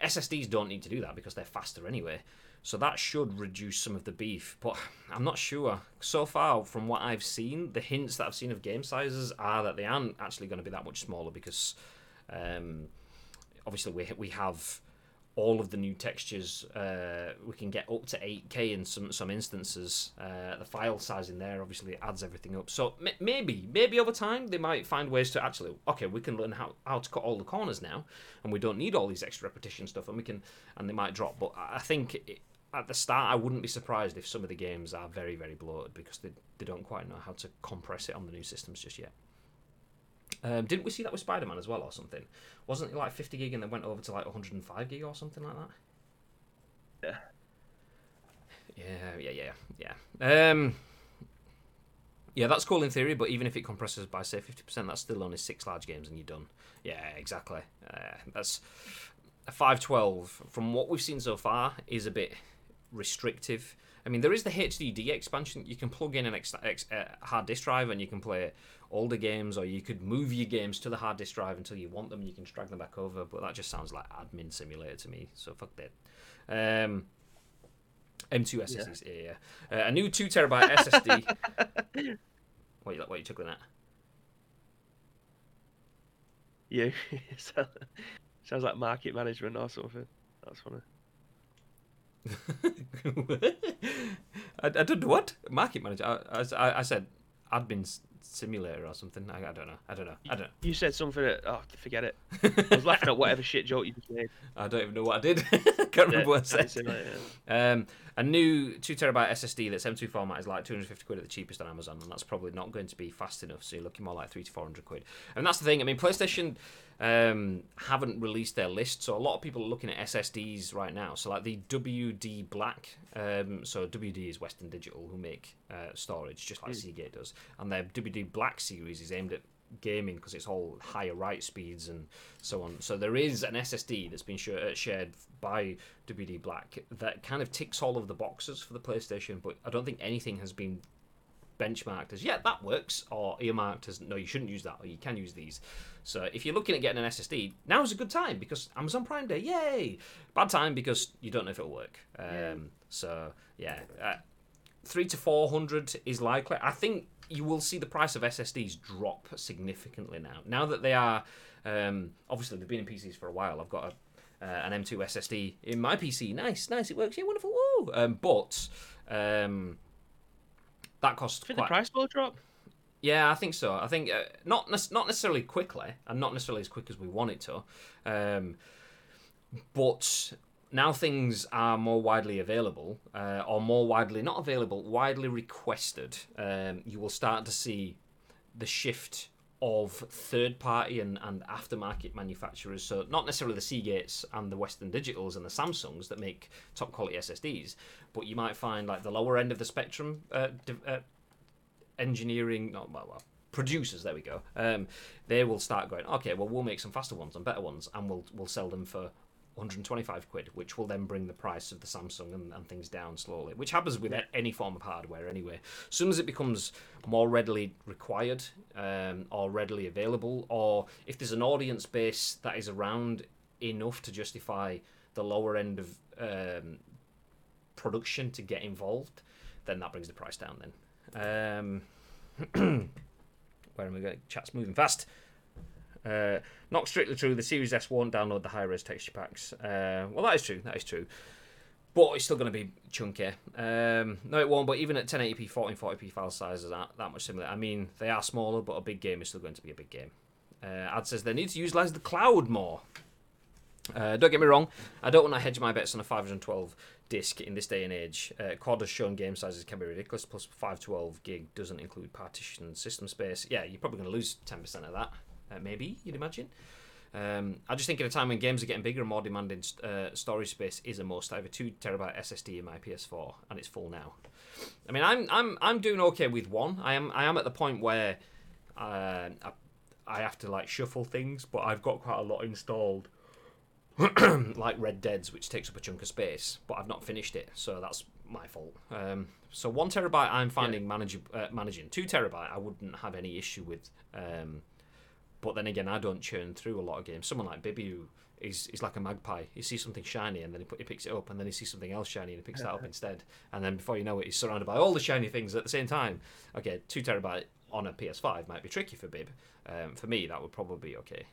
SSDs don't need to do that because they're faster anyway. So that should reduce some of the beef, but <laughs> I'm not sure. So far, from what I've seen, the hints that I've seen of game sizes are that they aren't actually going to be that much smaller because um, obviously we we have all of the new textures. Uh, we can get up to 8K in some some instances. Uh, the file size in there obviously adds everything up. So m- maybe maybe over time they might find ways to actually okay we can learn how, how to cut all the corners now, and we don't need all these extra repetition stuff, and we can and they might drop. But I think. It, at the start, I wouldn't be surprised if some of the games are very, very bloated because they, they don't quite know how to compress it on the new systems just yet. Um, didn't we see that with Spider Man as well, or something? Wasn't it like 50 gig and then went over to like 105 gig or something like that?
Yeah.
Yeah, yeah, yeah, yeah. Um, yeah, that's cool in theory, but even if it compresses by say 50%, that's still only six large games and you're done. Yeah, exactly. Uh, that's a 512 from what we've seen so far is a bit restrictive. I mean, there is the HDD expansion. You can plug in an ex- ex- uh, hard disk drive and you can play older games, or you could move your games to the hard disk drive until you want them. You can drag them back over, but that just sounds like admin simulator to me. So fuck that. Um, M2 SSDs, yeah, yeah. Uh, a new two terabyte SSD. <laughs> what you what you chuckling at?
You <laughs> sounds like market management or something. That's funny. <laughs>
I, I don't know what market manager. I, I, I said admin s- simulator or something. I, I don't know. I don't know. I don't. Know.
You said something. That, oh, forget it. <laughs> I was laughing at whatever shit joke you just made.
I don't even know what I did. <laughs> Can't remember what I said.
yeah.
Um, a new two terabyte SSD that's M2 format is like 250 quid at the cheapest on Amazon, and that's probably not going to be fast enough. So you're looking more like three to 400 quid. And that's the thing. I mean, PlayStation um, haven't released their list, so a lot of people are looking at SSDs right now. So like the WD Black, um, so WD is Western Digital who make uh, storage just like mm. Seagate does, and their WD Black series is aimed at gaming because it's all higher write speeds and so on. So there is an SSD that's been sh- uh, shared by WD Black that kind of ticks all of the boxes for the PlayStation, but I don't think anything has been benchmarked as yeah that works or earmarked as no you shouldn't use that or you can use these. So if you're looking at getting an ssd now's a good time because amazon prime day yay! Bad time because you don't know if it'll work. Um, yeah. so yeah uh, three to four hundred is likely. I think you will see the price of ssds drop significantly now. Now that they are um, obviously they've been in pcs for a while i've got a, uh, an m2 ssd in my pc nice nice it works. Yeah wonderful. Woo! Um, but um, that costs.
quite... the price will drop.
Yeah, I think so. I think uh, not ne- not necessarily quickly, and not necessarily as quick as we want it to, um, but now things are more widely available, uh, or more widely not available, widely requested. Um, you will start to see the shift of third party and, and aftermarket manufacturers. So, not necessarily the Seagates and the Western Digitals and the Samsungs that make top quality SSDs, but you might find like the lower end of the spectrum uh, uh, engineering, not well, well, producers. There we go. Um, they will start going. Okay, well, we'll make some faster ones and better ones, and we'll we'll sell them for 125 quid, which will then bring the price of the Samsung and, and things down slowly, which happens with yeah. any form of hardware anyway. As soon as it becomes more readily required um, or readily available, or if there's an audience base that is around enough to justify the lower end of um, production to get involved, then that brings the price down. Then, um, <clears throat> where am I going? Chat's moving fast. Uh, not strictly true. The Series S won't download the high res texture packs. Uh, well, that is true. That is true. But it's still going to be chunky. Um, no, it won't. But even at 1080p, 1440p file sizes aren't that much similar. I mean, they are smaller, but a big game is still going to be a big game. Uh, Ad says they need to utilize the cloud more. Uh, don't get me wrong, I don't want to hedge my bets on a 512 disc in this day and age. Uh, COD has shown game sizes can be ridiculous. Plus, 512 gig doesn't include partition system space. Yeah, you're probably going to lose 10% of that uh, maybe you'd imagine. Um, I just think at a time when games are getting bigger and more demanding, uh, storage space is a must. I have a two terabyte SSD in my PS4, and it's full now. I mean, I'm I'm I'm doing okay with one. I am I am at the point where uh, I, I have to like shuffle things, but I've got quite a lot installed, <clears throat> like Red Dead's, which takes up a chunk of space. But I've not finished it, so that's my fault. Um, so one terabyte, I'm finding yeah. manage, uh, managing. Two terabyte, I wouldn't have any issue with. Um, but then again, I don't churn through a lot of games. Someone like Bibby who is, is like a magpie. He sees something shiny and then he, put, he picks it up, and then he sees something else shiny and he picks that up instead. And then before you know it, he's surrounded by all the shiny things at the same time. Okay, two terabyte on a PS5 might be tricky for Bib. Um, for me, that would probably be okay.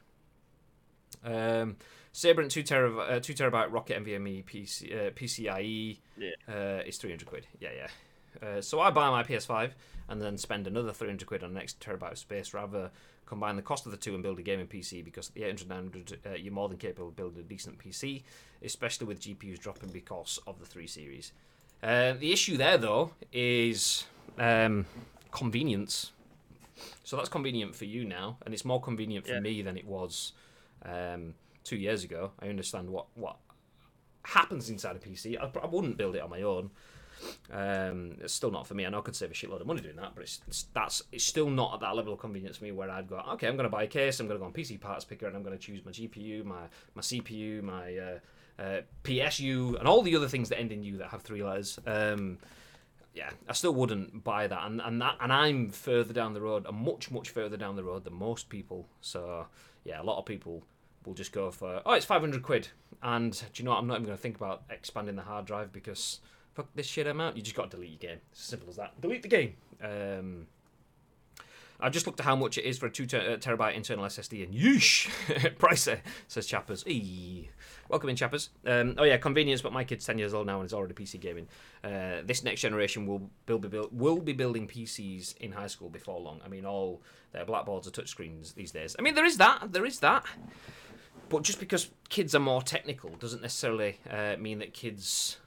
Um, Sabrent two terabyte uh, two terabyte Rocket NVMe PC, uh, PCIe yeah. uh, is three hundred quid. Yeah, yeah. Uh, so I buy my PS5 and then spend another 300 quid on an extra terabyte of space rather combine the cost of the two and build a gaming PC because at the 800 900 uh, you're more than capable of building a decent PC, especially with GPUs dropping because of the 3 series. Uh, the issue there though is um, convenience. So that's convenient for you now, and it's more convenient for yeah. me than it was um, two years ago. I understand what what happens inside a PC. I, I wouldn't build it on my own. Um, it's still not for me. I know I could save a shitload of money doing that, but it's, it's that's it's still not at that level of convenience for me where I'd go, okay, I'm going to buy a case, I'm going to go on PC parts picker, and I'm going to choose my GPU, my my CPU, my uh, uh, PSU, and all the other things that end in U that have three letters. Um, yeah, I still wouldn't buy that, and and that, and I'm further down the road, and much much further down the road than most people. So yeah, a lot of people will just go for oh, it's 500 quid, and do you know what? I'm not even going to think about expanding the hard drive because fuck this shit I'm out. You just got to delete your game. It's as simple as that. Delete the game. Um, I've just looked at how much it is for a 2 ter- uh, terabyte internal SSD, and yeesh, <laughs> pricey, says Chappers. Eee. Welcome in, Chappers. Um, oh, yeah, convenience, but my kid's 10 years old now and is already PC gaming. Uh, this next generation will, build, be build, will be building PCs in high school before long. I mean, all their blackboards are touchscreens these days. I mean, there is that. There is that. But just because kids are more technical doesn't necessarily uh, mean that kids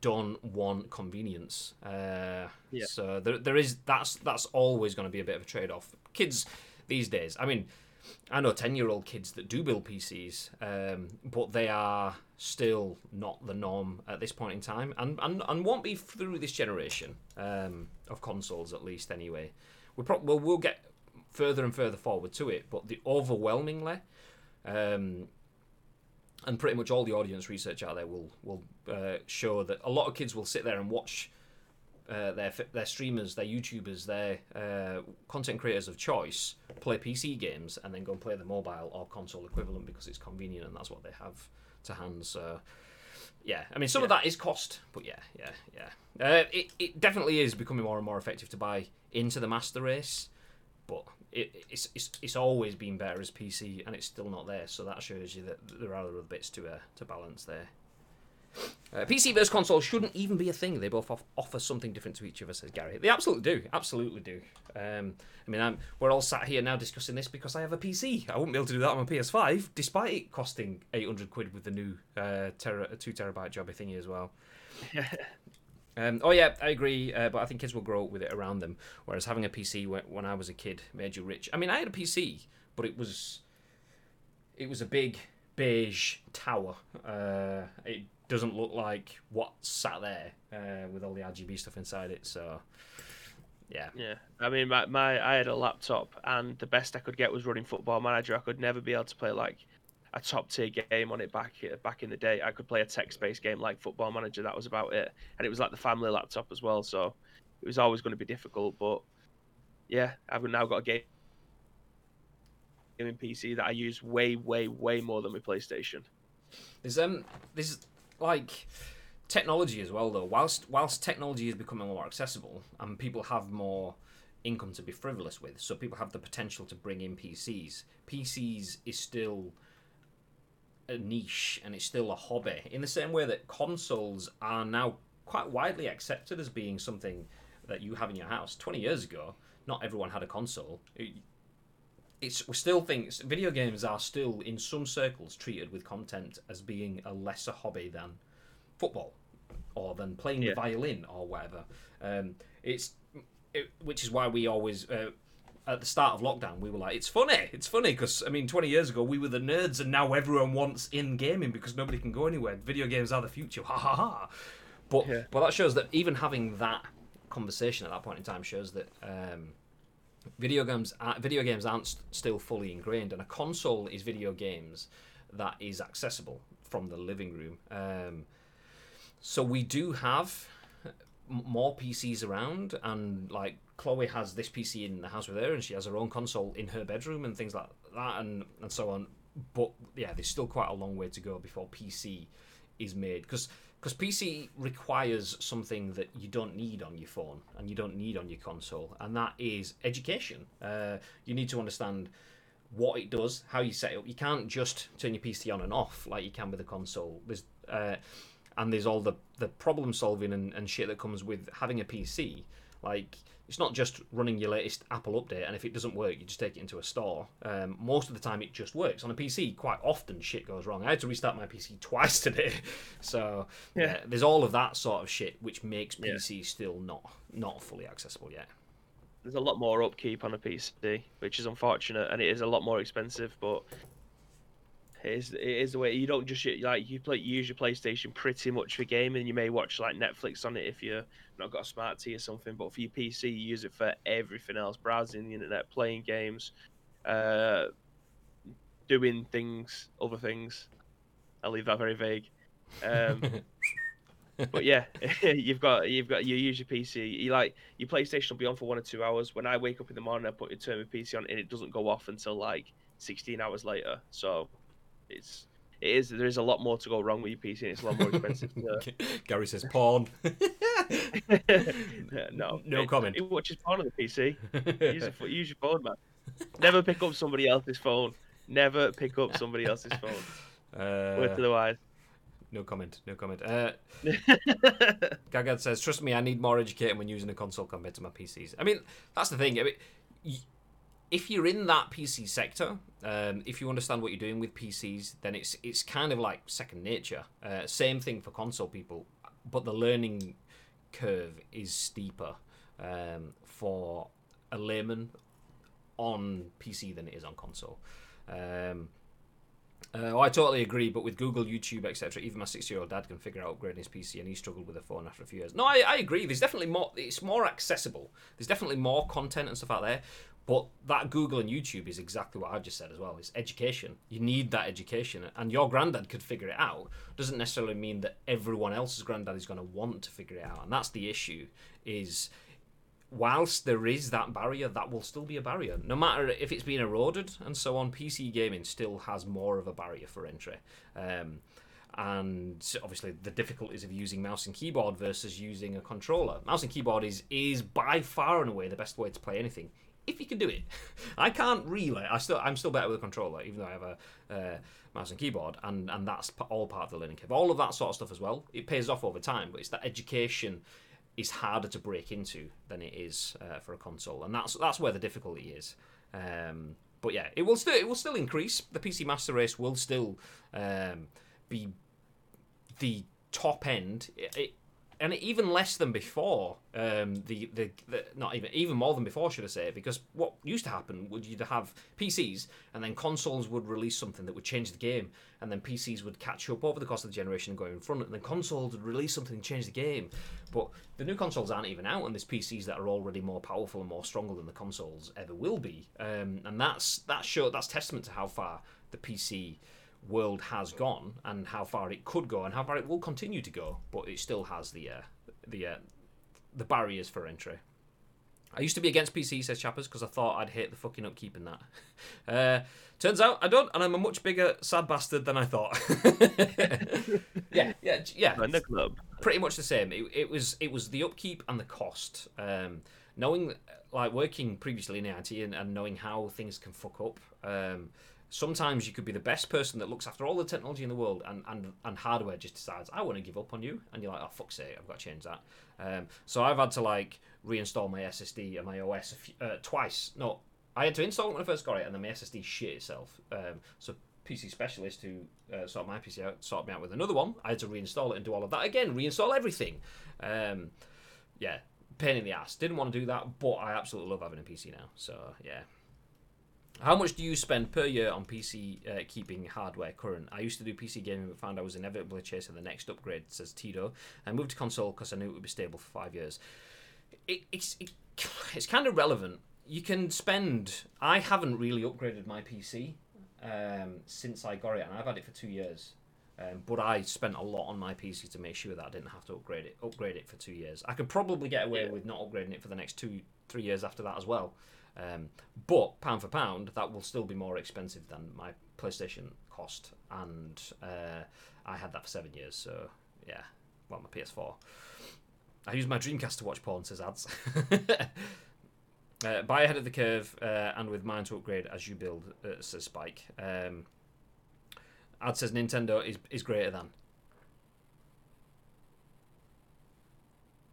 don't want convenience. Uh, yeah. So there, there is that's that's always going to be a bit of a trade off. Kids these days, I mean, I know ten-year-old kids that do build PCs, um, but they are still not the norm at this point in time, and and, and won't be through this generation um, of consoles at least. Anyway, we pro- we'll, we'll get further and further forward to it, but the overwhelmingly. Um, and pretty much all the audience research out there will will uh, show that a lot of kids will sit there and watch uh, their their streamers, their YouTubers, their uh, content creators of choice play PC games and then go and play the mobile or console equivalent because it's convenient and that's what they have to hand. So, yeah, I mean, some of that is cost, but yeah, yeah, yeah. Uh, it it definitely is becoming more and more effective to buy into the master race, but it, it's, it's it's always been better as PC and it's still not there. So that shows you that there are other bits to uh, to balance there. Uh, PC versus console shouldn't even be a thing. They both off- offer something different to each other, says Gary. They absolutely do. Absolutely do. Um, I mean, I'm, we're all sat here now discussing this because I have a PC. I wouldn't be able to do that on my PS5, despite it costing 800 quid with the new uh, tera- 2 terabyte jobby thingy as well. <laughs> Um, oh yeah, I agree. Uh, but I think kids will grow up with it around them. Whereas having a PC when, I was a kid made you rich. I mean, I had a PC, but it was it was a big beige tower. Uh, it doesn't look like what sat there uh, with all the RGB stuff inside it. So yeah,
Yeah, I mean, my, my I had a laptop, and the best I could get was running Football Manager. I could never be able to play like a top tier game on it back back in the day. I could play a text based game like Football Manager. That was about it, and it was like the family laptop as well. So it was always going to be difficult. But yeah, I've now got a game gaming PC that I use way, way, way more than my PlayStation.
There's um there's like technology as well though. Whilst whilst technology is becoming more accessible and people have more income to be frivolous with, so people have the potential to bring in PCs. PCs is still a niche and it's still a hobby in the same way that consoles are now quite widely accepted as being something that you have in your house. 20 years ago, not everyone had a console. It- it's we still think video games are still in some circles treated with content as being a lesser hobby than football or than playing
Yeah.
the violin or whatever. Um, it's it, which is why we always. Uh, at the start of lockdown, we were like, "It's funny, it's funny," because I mean, twenty years ago, we were the nerds, and now everyone wants in gaming because nobody can go anywhere. Video games are the future, ha ha ha. But
Yeah.
but that shows that even having that conversation at that point in time shows that um, video games are, video games aren't st- still fully ingrained, and a console is video games that is accessible from the living room. Um, so we do have more PCs around, and like Chloe has this PC in the house with her, and she has her own console in her bedroom and things like that, and and so on. But yeah, there's still quite a long way to go before PC is made because because PC requires something that you don't need on your phone and you don't need on your console, and that is education. Uh, you need to understand what it does, how you set it up. You can't just turn your PC on and off like you can with a console. There's uh, and there's all the the problem solving and, and shit that comes with having a PC. Like it's not just running your latest Apple update, and if it doesn't work, you just take it into a store. Um, most of the time, it just works. On a PC, quite often shit goes wrong. I had to restart my PC <laughs> twice today, so yeah.
Yeah.
there's all of that sort of shit which makes
Yeah.
PC still not not fully accessible yet.
There's a lot more upkeep on a PC, which is unfortunate, and it is a lot more expensive. But it is, it is the way you don't just like you play use your PlayStation pretty much for gaming. You may watch like Netflix on it if you're not got a smart TV or something, but for your PC, you use it for everything else: browsing the internet, playing games, uh, doing things, other things. I'll leave that very vague. Um, <laughs> but yeah, <laughs> you've got you've got you use your PC. You like your PlayStation will be on for one or two hours. When I wake up in the morning, I put your turn my PC on, and it doesn't go off until like 16 hours later. So it's it is there is a lot more to go wrong with your PC, and it's a lot more expensive. to, <laughs>
Gary says porn. <laughs> <laughs>
no,
No
it,
comment.
It watches porn on the PC. Use, your, use your phone, man. Never pick up somebody else's phone. Never pick up somebody else's phone. Word
uh,
to the wise.
no comment. No comment. Uh, Gagad says, "Trust me, I need more educating when using a console compared to my PCs." I mean, that's the thing. I mean, y- if you're in that PC sector, um, if you understand what you're doing with PCs, then it's it's kind of like second nature. Uh, same thing for console people, but the learning curve is steeper um, for a layman on PC than it is on console. Um, uh, I totally agree, but with Google, YouTube, etc., even my six-year-old dad can figure out upgrading his PC, and he struggled with a phone after a few years. No, I, I agree. There's definitely more. It's more accessible. There's definitely more content and stuff out there. But that Google and YouTube is exactly what I've just said as well. It's education. You need that education, and your granddad could figure it out. Doesn't necessarily mean that everyone else's granddad is going to want to figure it out, and that's the issue. Is whilst there is that barrier, that will still be a barrier. No matter if it's been eroded and so on, PC gaming still has more of a barrier for entry. Um, and obviously the difficulties of using mouse and keyboard versus using a controller. Mouse and keyboard is is by far and away the best way to play anything. If you can do it, <laughs> I can't really. I still, I'm still better with a controller, even though I have a uh, mouse and keyboard, and and that's all part of the learning curve. All of that sort of stuff as well. It pays off over time, but it's that education is harder to break into than it is uh, for a console, and that's that's where the difficulty is. Um, but yeah, it will still it will still increase. The PC Master Race will still um, be the top end. It, it, and even less than before. Um, the, the, the not even even more than before, should I say? Because what used to happen would you'd have PCs, and then consoles would release something that would change the game, and then PCs would catch up over the course of the generation and go in front, and then consoles would release something and change the game. But the new consoles aren't even out, and there's PCs that are already more powerful and more stronger than the consoles ever will be. Um, and that's that show that's testament to how far the PC world has gone and how far it could go and how far it will continue to go, but it still has the uh, the uh, the barriers for entry. I used to be against PC, says Chappers, because I thought I'd hate the fucking upkeep in that. <laughs> Uh, turns out I don't, and I'm a much bigger sad bastard than I thought. <laughs> yeah, yeah, yeah.
In the club.
Pretty much the same. It, it was it was the upkeep and the cost. Um, knowing, like working previously in IT and, and knowing how things can fuck up. Um, sometimes you could be the best person that looks after all the technology in the world and, and, and hardware just decides i want to give up on you and you're like oh fuck's sake i've got to change that. Um, so i've had to like reinstall my ssd and my os few, uh, twice. No i had to install it when i first got it and then my ssd shit itself. Um, so pc specialist who uh, sorted my pc out sorted me out with another one i had to reinstall it and do all of that again reinstall everything. Um, yeah pain in the ass. Didn't want to do that but i absolutely love having a pc now so yeah how much do you spend per year on PC uh, keeping hardware current? I used to do PC gaming, but found I was inevitably chasing the next upgrade, says Tito. I moved to console because I knew it would be stable for five years. It, it's it, <sighs> it's kind of relevant. You can spend. I haven't really upgraded my PC um, since I got it, and I've had it for two years. Um, but I spent a lot on my PC to make sure that I didn't have to upgrade it. Upgrade it for two years. I could probably get away yeah. with not upgrading it for the next two, three years after that as well. Um, but pound for pound, that will still be more expensive than my PlayStation cost, and uh, I had that for seven years. So yeah, well, my PS4. I use my Dreamcast to watch porn. Says ads. <laughs> uh, buy ahead of the curve, uh, and with mine to upgrade as you build. Uh, says Spike. Um, ad says Nintendo is is greater than.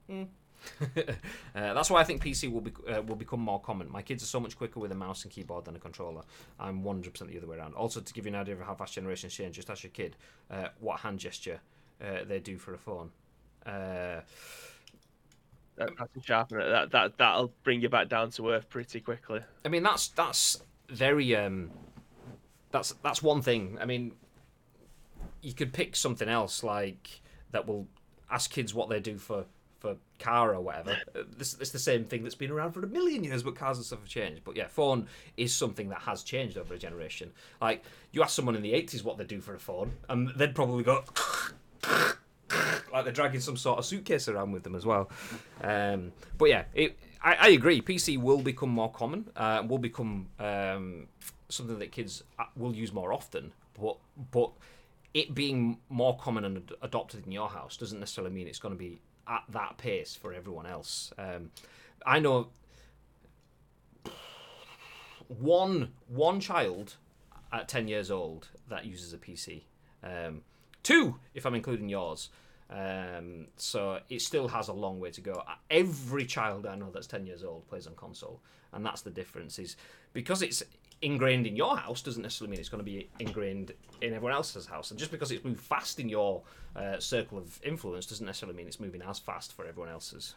Mm. Uh, that's why I think PC will be uh, will become more common. My kids are so much quicker with a mouse and keyboard than a controller. I'm 100% the other way around. Also, to give you an idea of how fast generations change, just ask your kid uh, what hand gesture uh, they do for a phone. Uh,
that, that's a sharpener. That that that'll bring you back down to earth pretty quickly.
I mean, that's that's very um, that's that's one thing. I mean, you could pick something else like that will ask kids what they do for for car or whatever. Uh, this it's the same thing that's been around for a million years, but cars and stuff have changed. But yeah, phone is something that has changed over a generation. Like you ask someone in the eighties what they do for a phone, and they'd probably go. <laughs> like they're dragging some sort of suitcase around with them as well. Um, but yeah, it, I, I, agree. PC will become more common. Uh, will become um, something that kids uh, will use more often. But but it being more common and adopted in your house doesn't necessarily mean it's going to be at that pace for everyone else. Um, I know one one child at ten years old that uses a PC. Um, two, if I'm including yours. Um, so it still has a long way to go. Every child I know that's ten years old plays on console, and that's the difference. Is because it's ingrained in your house doesn't necessarily mean it's going to be ingrained in everyone else's house. And just because it's moved fast in your uh, circle of influence doesn't necessarily mean it's moving as fast for everyone else's.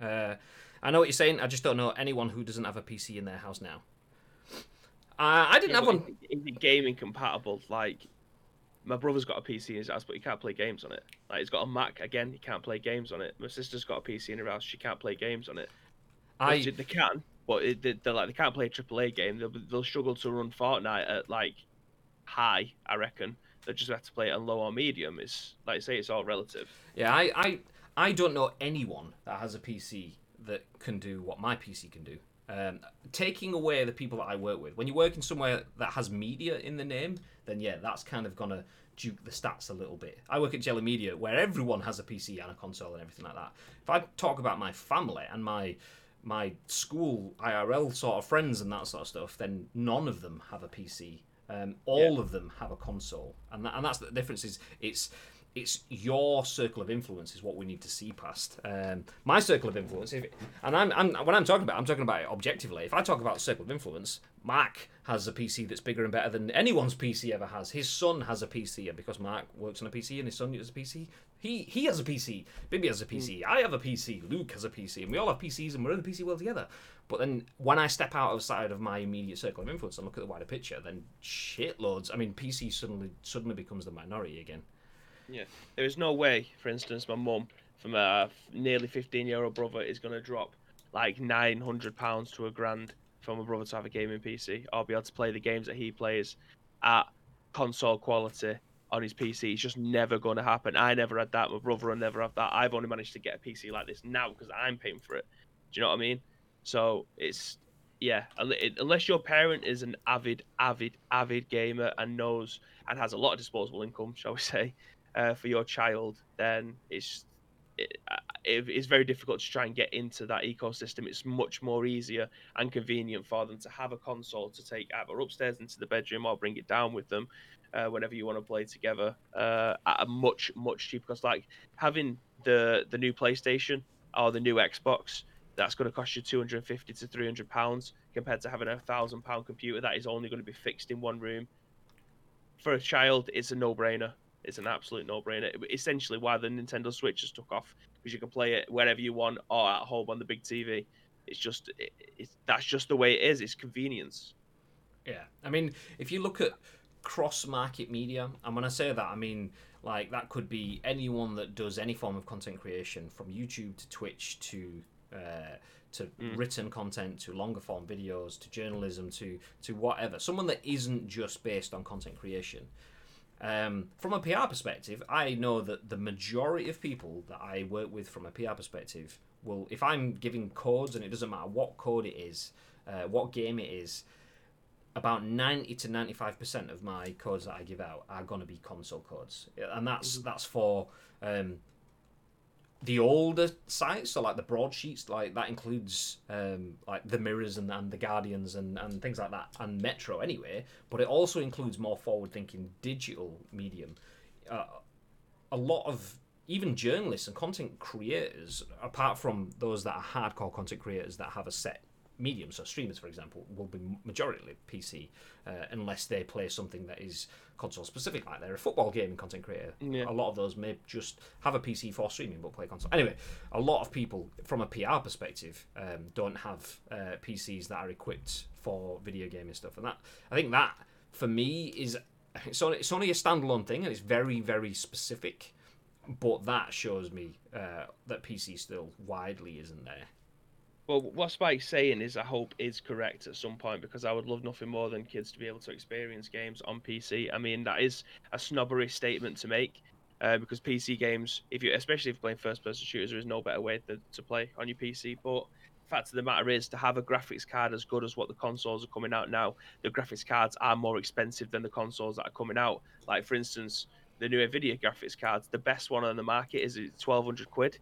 Uh, I know what you're saying. I just don't know anyone who doesn't have a PC in their house now. Uh, I didn't
Yeah,
have one.
Is it gaming compatible? Like, my brother's got a PC in his house, but he can't play games on it. Like, he's got a Mac again, he can't play games on it. My sister's got a PC in her house, she can't play games on it.
I
They, they can, but it, they, they're like they can't play a AAA game. They'll, they'll struggle to run Fortnite at like high. I reckon they just have to play it on low or medium. It's like I say, it's all relative.
Yeah, I, I, I don't know anyone that has a PC that can do what my PC can do. Um, taking away the people that I work with, when you work in somewhere that has media in the name, then yeah, that's kind of gonna duke the stats a little bit. I work at Jelly Media, where everyone has a PC and a console and everything like that. If I talk about my family and my my school IRL sort of friends and that sort of stuff, then none of them have a PC. Um, all of them have a console, and that, and that's the difference. Is it's it's your circle of influence is what we need to see past. Um, my circle of influence, if, and I'm, I'm when I'm talking about, it, I'm talking about it objectively. If I talk about circle of influence, Mark has a PC that's bigger and better than anyone's PC ever has. His son has a PC, and because Mark works on a PC and his son uses a PC, he he has a PC. Bibi has a PC. I have a PC. Luke has a PC, and we all have PCs, and we're in the PC world together. But then when I step outside of my immediate circle of influence and look at the wider picture, then shitloads. I mean, PC suddenly suddenly becomes the minority again.
Yeah, there is no way, for instance, my mum from a nearly 15 year old brother is going to drop like 900 pounds to a grand for my brother to have a gaming PC or be able to play the games that he plays at console quality on his PC. It's just never going to happen. I never had that. My brother will never have that. I've only managed to get a PC like this now because I'm paying for it. Do you know what I mean? So it's yeah, unless your parent is an avid, avid, avid gamer and knows and has a lot of disposable income, shall we <laughs> say, uh, for your child, then it's it, uh, it, it's very difficult to try and get into that ecosystem. It's much more easier and convenient for them to have a console to take either upstairs into the bedroom or bring it down with them uh, whenever you want to play together uh, at a much much cheaper cost. Like having the the new PlayStation or the new Xbox, that's going to cost you 250 to 300 pounds compared to having a thousand pound computer that is only going to be fixed in one room. For a child, it's a no brainer. It's an absolute no brainer. Essentially, why the Nintendo Switch has took off because you can play it wherever you want or at home on the big TV. It's just it, it's that's just the way it is. It's convenience.
Yeah, I mean, if you look at cross-market media, and when I say that, I mean like that could be anyone that does any form of content creation, from YouTube to Twitch to uh, to written content to longer form videos to journalism to to whatever. Someone that isn't just based on content creation. Um, from a PR perspective, I know that the majority of people that I work with from a PR perspective will, if I'm giving codes and it doesn't matter what code it is, uh, what game it is, about 90 to 95% of my codes that I give out are going to be console codes. And that's that's for um, the older sites, so like the broadsheets, like that includes um, like the mirrors and, and the guardians and, and things like that, and Metro anyway. But it also includes more forward-thinking digital medium. Uh, a lot of even journalists and content creators, apart from those that are hardcore content creators that have a set medium, so streamers, for example, will be majority PC uh, unless they play something that is console specific, like they're a football gaming content creator.
Yeah.
A lot of those may just have a PC for streaming but play console. Anyway, a lot of people, from a PR perspective, um, don't have uh, PCs that are equipped for video gaming stuff, and that I think that for me is it's only, it's only a standalone thing and it's very very specific but that shows me uh, that PC still widely isn't there.
Well, what Spike's saying is, I hope is correct at some point because I would love nothing more than kids to be able to experience games on PC. I mean, that is a snobbery statement to make uh, because PC games, if you, especially if you're playing first-person shooters, there is no better way to, to play on your PC. But fact of the matter is, to have a graphics card as good as what the consoles are coming out now, the graphics cards are more expensive than the consoles that are coming out. Like for instance, the new Nvidia graphics cards, the best one on the market is 1200 quid.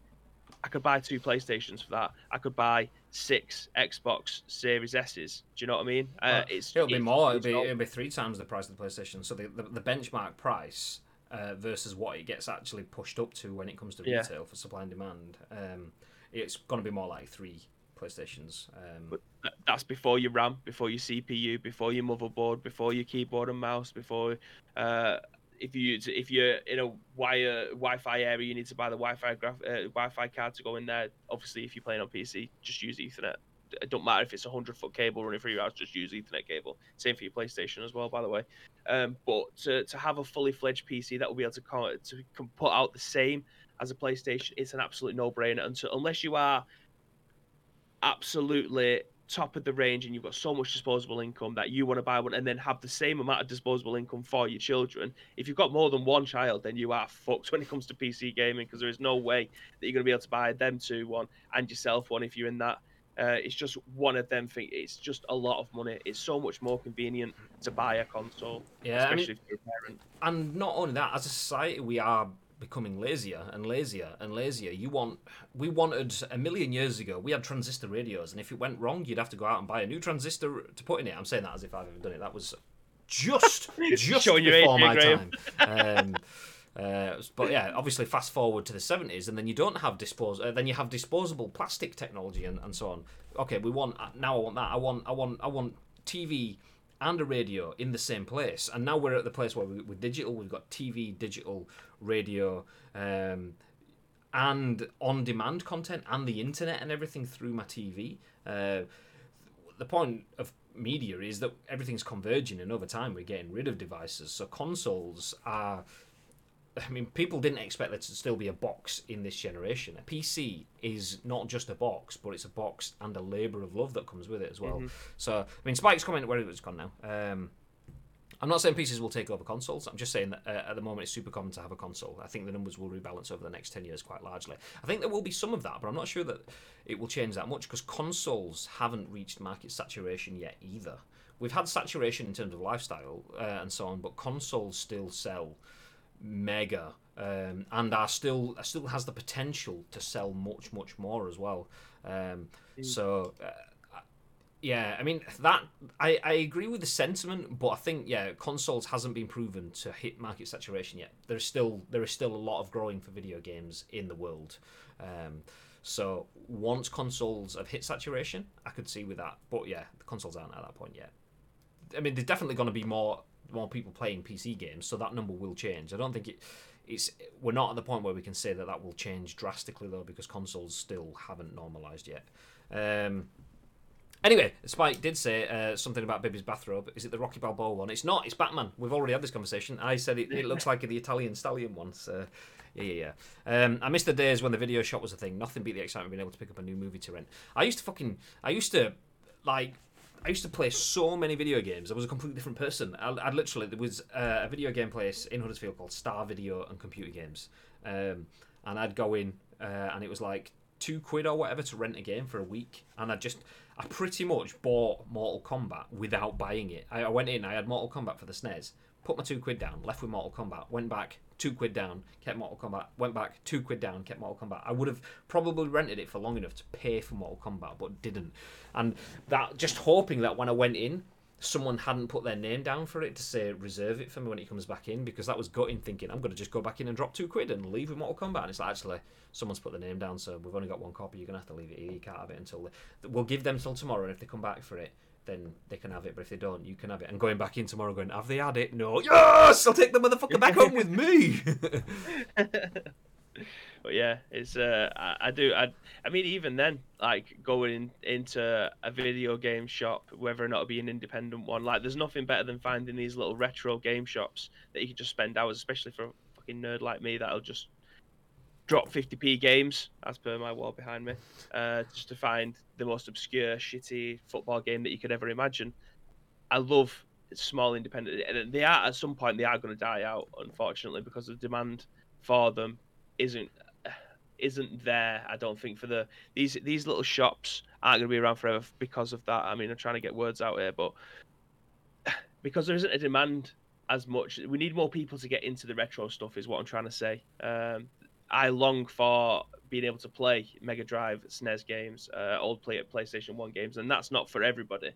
I could buy two PlayStations for that. I could buy six Xbox Series S's. Do you know what I mean? Uh,
Well,
it's
it'll be
it's-
more. It'll be,
not-
it'll be three times the price of the PlayStation. So the, the, the benchmark price uh, versus what it gets actually pushed up to when it comes to
Yeah.
retail for supply and demand, um, it's going to be more like three PlayStations. Um,
But that's before your RAM, before your CPU, before your motherboard, before your keyboard and mouse, before uh, if you if you're in a wire Wi-Fi area, you need to buy the Wi-Fi graph, uh, Wi-Fi card to go in there. Obviously, if you're playing on PC, just use Ethernet. It don't matter if it's a hundred foot cable running through your house, just use Ethernet cable. Same for your PlayStation as well, by the way. Um, but to, to have a fully fledged PC that will be able to to put out the same as a PlayStation, it's an absolute no brainer. And so, unless you are absolutely top of the range and you've got so much disposable income that you want to buy one and then have the same amount of disposable income for your children. If you've got more than one child, then you are fucked when it comes to PC gaming because there is no way that you're going to be able to buy them two one and yourself one if you're in that. Uh, it's just one of them things. It's just a lot of money. It's so much more convenient to buy a console, yeah, especially I mean, if you're a parent.
And not only that, as a society, we are becoming lazier and lazier and lazier. You want we wanted a million years ago we had transistor radios, and if it went wrong, you'd have to go out and buy a new transistor to put in it. I'm saying that as if I've ever done it. That was just <laughs> just before my time. Um, uh, but yeah, obviously, fast forward to the seventies, and then you don't have dispose. Uh, then you have disposable plastic technology and, and so on. Okay, we want now. I want that. I want. I want. I want TV and a radio in the same place. And now we're at the place where we, with digital, we've got TV, digital, radio, um, and on-demand content, and the internet and everything through my TV. Uh, the point of media is that everything's converging, and over time we're getting rid of devices. So consoles are I mean, people didn't expect there to still be a box in this generation. A PC is not just a box, but it's a box and a labour of love that comes with it as well. Mm-hmm. So, I mean, Spike's comment where it's gone now. Um, I'm not saying PCs will take over consoles. I'm just saying that uh, at the moment it's super common to have a console. I think the numbers will rebalance over the next 10 years quite largely. I think there will be some of that, but I'm not sure that it will change that much because consoles haven't reached market saturation yet either. We've had saturation in terms of lifestyle uh, and so on, but consoles still sell mega um, and are still still has the potential to sell much much more as well. Um, mm. So. Uh, yeah, I mean that I, I agree with the sentiment, but I think yeah, consoles hasn't been proven to hit market saturation yet. There's still there is still a lot of growing for video games in the world. Um, so once consoles have hit saturation, I could see with that. But yeah, the consoles aren't at that point yet. I mean, there's definitely going to be more more people playing PC games, so that number will change. I don't think it. It's we're not at the point where we can say that that will change drastically though, because consoles still haven't normalized yet. Um, anyway, Spike did say uh, something about Bibby's bathrobe. Is it the Rocky Balboa one? It's not. It's Batman. We've already had this conversation. I said it, it looks like the Italian stallion one. So, yeah, yeah, yeah. Um, I missed the days when the video shop was a thing. Nothing beat the excitement of being able to pick up a new movie to rent. I used to fucking. I used to like I used to play so many video games. I was a completely different person. I, I literally there was uh, a video game place in Huddersfield called Star Video and Computer Games, um, and I'd go in uh, and it was like two quid or whatever to rent a game for a week, and I just I pretty much bought Mortal Kombat without buying it. I, I went in, I had Mortal Kombat for the SNES, put my two quid down, left with Mortal Kombat, went back, two quid down, kept Mortal Kombat, went back, two quid down, kept Mortal Kombat. I would have probably rented it for long enough to pay for Mortal Kombat, but didn't. And that just hoping that when I went in, someone hadn't put their name down for it to say reserve it for me when it comes back in because that was gutting thinking I'm going to just go back in and drop two quid and leave with Mortal Kombat and it's like actually someone's put the name down so we've only got one copy you're going to have to leave it here you can't have it until the, we'll give them till tomorrow and if they come back for it then they can have it. But if they don't, you can have it. And going back in tomorrow, going, have they had it? No. Yes, I'll take the motherfucker back home with me. <laughs> <laughs>
but yeah, it's uh, I, I, do I, I mean even then, like going into a video game shop, whether or not it be an independent one, like there's nothing better than finding these little retro game shops that you can just spend hours, especially for a fucking nerd like me that'll just drop 50p games, as per my wall behind me, uh, just to find the most obscure, shitty football game that you could ever imagine. I love small independent. And they are at some point they are going to die out, unfortunately, because of demand for them isn't isn't there. I don't think for the these these little shops aren't going to be around forever because of that. I mean, I'm trying to get words out here, but <sighs> because there isn't a demand as much, we need more people to get into the retro stuff. Is what I'm trying to say. Um, I long for being able to play Mega Drive, SNES games, uh, old play at PlayStation One games, and that's not for everybody.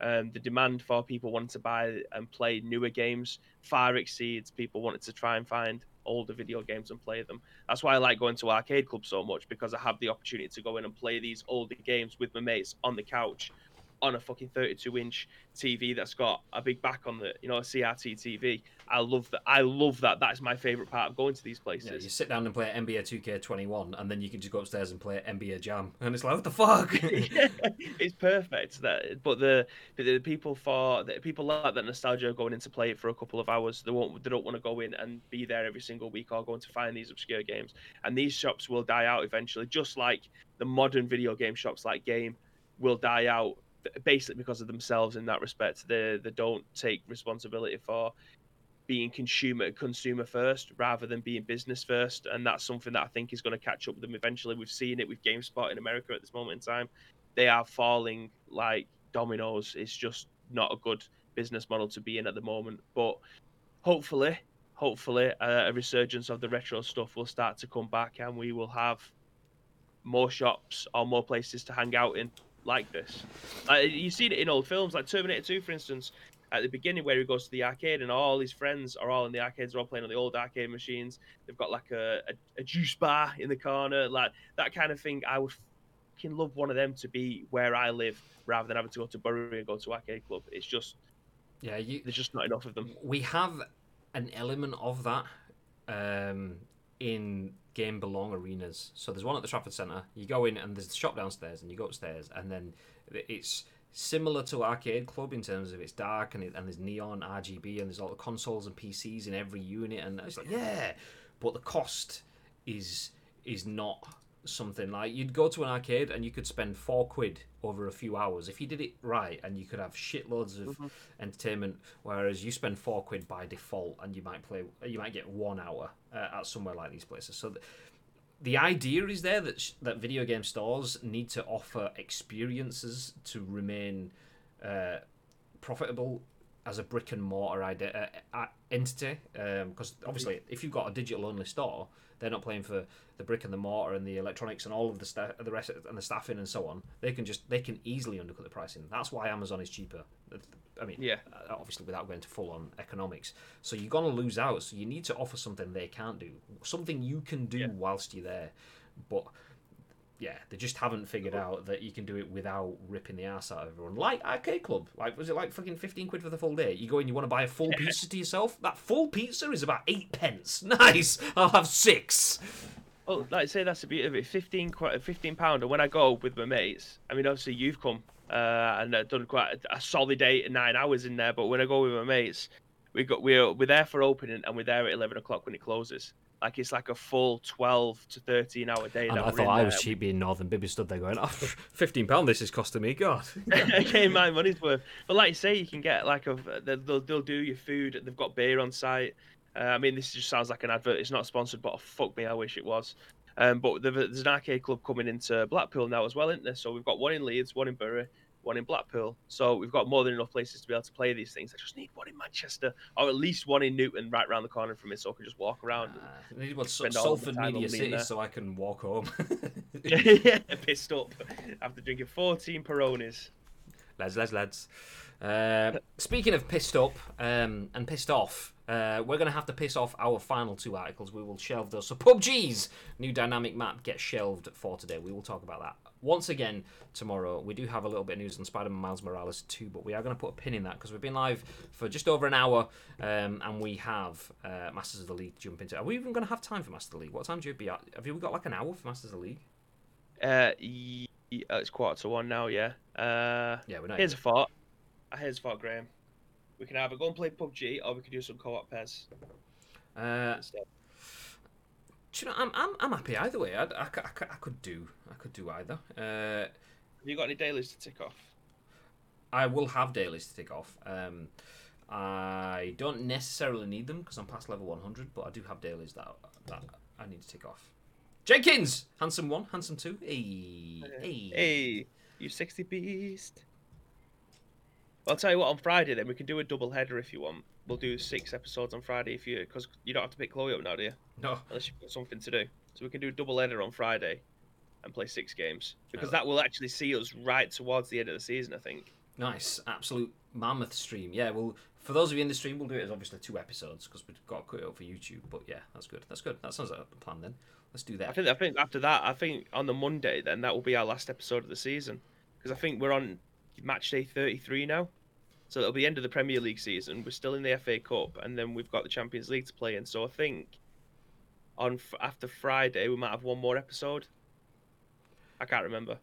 Um, the demand for people wanting to buy and play newer games far exceeds people wanting to try and find older video games and play them. That's why I like going to arcade clubs so much because I have the opportunity to go in and play these older games with my mates on the couch on a fucking 32 inch TV that's got a big back on the, you know, a CRT TV. I love that. I love that. That's my favorite part of going to these places.
Yeah, you sit down and play NBA 2K21, and then you can just go upstairs and play NBA Jam, <laughs> and it's like, what the fuck? <laughs>
yeah, it's perfect. That, but the, the people for the people like that nostalgia going in to play it for a couple of hours. They won't. They don't want to go in and be there every single week or going to find these obscure games. And these shops will die out eventually, just like the modern video game shops like Game will die out basically because of themselves in that respect. They they don't take responsibility for being consumer consumer first rather than being business first, and that's something that I think is going to catch up with them eventually. We've seen it with GameStop in America at this moment in time. They are falling like dominoes. It's just not a good business model to be in at the moment. But hopefully, hopefully, uh, a resurgence of the retro stuff will start to come back, and we will have more shops or more places to hang out in like this. Uh, you see it in old films like Terminator 2, for instance, at the beginning where he goes to the arcade and all his friends are all in the arcades, they're all playing on the old arcade machines. They've got like a, a, a juice bar in the corner, like that kind of thing. I would fucking love one of them to be where I live rather than having to go to Bury and go to arcade club. It's just
yeah, you,
there's just not enough of them.
We have an element of that um, in game belong arenas. So there's one at the Trafford Centre. You go in and there's the shop downstairs, and you go upstairs, and then it's similar to Arcade Club in terms of it's dark and, it, and there's neon RGB and there's all the consoles and PCs in every unit, and it's like yeah, but the cost is is not something like you'd go to an arcade and you could spend four quid over a few hours if you did it right and you could have shitloads of mm-hmm. entertainment whereas you spend four quid by default and you might play you might get one hour uh, at somewhere like these places so th- the idea is there that sh- that video game stores need to offer experiences to remain uh, profitable as a brick and mortar ide- uh, entity because um, obviously if you've got a digital only store they're not playing for the brick and the mortar and the electronics and all of the sta- the rest and the staffing and so on. They can just they can easily undercut the pricing. That's why Amazon is cheaper. I mean,
yeah,
uh, obviously without going to full on economics. So you're gonna lose out. So you need to offer something they can't do, something you can do yeah. whilst you're there. But yeah, they just haven't figured out that you can do it without ripping the ass out of everyone. Like Arcade Club, like was it like fucking fifteen quid for the full day? You go in, you want to buy a full pizza to yourself. That full pizza is about eight pence. <laughs> Nice, I'll have six.
Well, like I say, that's a bit of it. Fifteen, fifteen pound. And when I go with my mates, I mean, obviously you've come uh, and done quite a, a solid eight and nine hours in there. But when I go with my mates, we got we're we're there for opening and we're there at eleven o'clock when it closes. Like it's like a full twelve to thirteen hour day.
And I thought I was cheap being Northern. Bibby stood there going, oh, <laughs> 15 pound. This is costing me. God, <laughs> <laughs>
okay, my money's worth. But like you say, you can get like a they'll they'll do your food. They've got beer on site. Uh, I mean, this just sounds like an advert. It's not sponsored, but oh, fuck me, I wish it was. Um, but there's an arcade club coming into Blackpool now as well, isn't there? So we've got one in Leeds, one in Bury, one in Blackpool. So we've got more than enough places to be able to play these things. I just need one in Manchester, or at least one in Newton, right around the corner from me, so I can just walk around.
Uh, I need one so- Salford Media City, so I can walk home. <laughs> <laughs>
yeah, pissed up after drinking 14 Peronis.
Lads, lads, lads. Uh, speaking of pissed up um, and pissed off, uh, we're going to have to piss off our final two articles. We will shelve those. So PUBG's new dynamic map gets shelved for today. We will talk about that once again tomorrow. We do have a little bit of news on Spider-Man Miles Morales 2, but we are going to put a pin in that because we've been live for just over an hour um, and we have uh, Masters of the League to jump into. Are we even going to have time for Masters of the League? What time do you be at? Have you got like an hour for Masters of the League?
Uh, yeah, it's quarter to one now, yeah. Uh,
yeah, we're not.
Here's a thought. Here's a thought, Graham. We can either go and play PUBG or we can do some co-op pairs.
Uh, you know, I'm, I'm, I'm happy either way. I, I, I, I could do I could do either. Uh,
have you got any dailies to tick off?
I will have dailies to tick off. Um, I don't necessarily need them because I'm past level 100, but I do have dailies that that I need to tick off. Jenkins, handsome one, handsome two. Hey,
hey, hey, you sexy beast. I'll tell you what. On Friday, then we can do a double header if you want. We'll do six episodes on Friday if you, because you don't have to pick Chloe up now, do you?
No.
Unless you've got something to do. So we can do a double header on Friday, and play six games because uh, that will actually see us right towards the end of the season. I think.
Nice, absolute mammoth stream. Yeah, well, for those of you in the stream, we'll do it as obviously two episodes because we've got to cut it up for YouTube. But yeah, that's good. That's good. That sounds like a plan then. Let's do that.
I think. I think after that, I think on the Monday, then that will be our last episode of the season because I think we're on match day 33 now. So it'll be the end of the Premier League season. We're still in the FA Cup, and then we've got the Champions League to play in. So I think on after Friday we might have one more episode. I can't remember.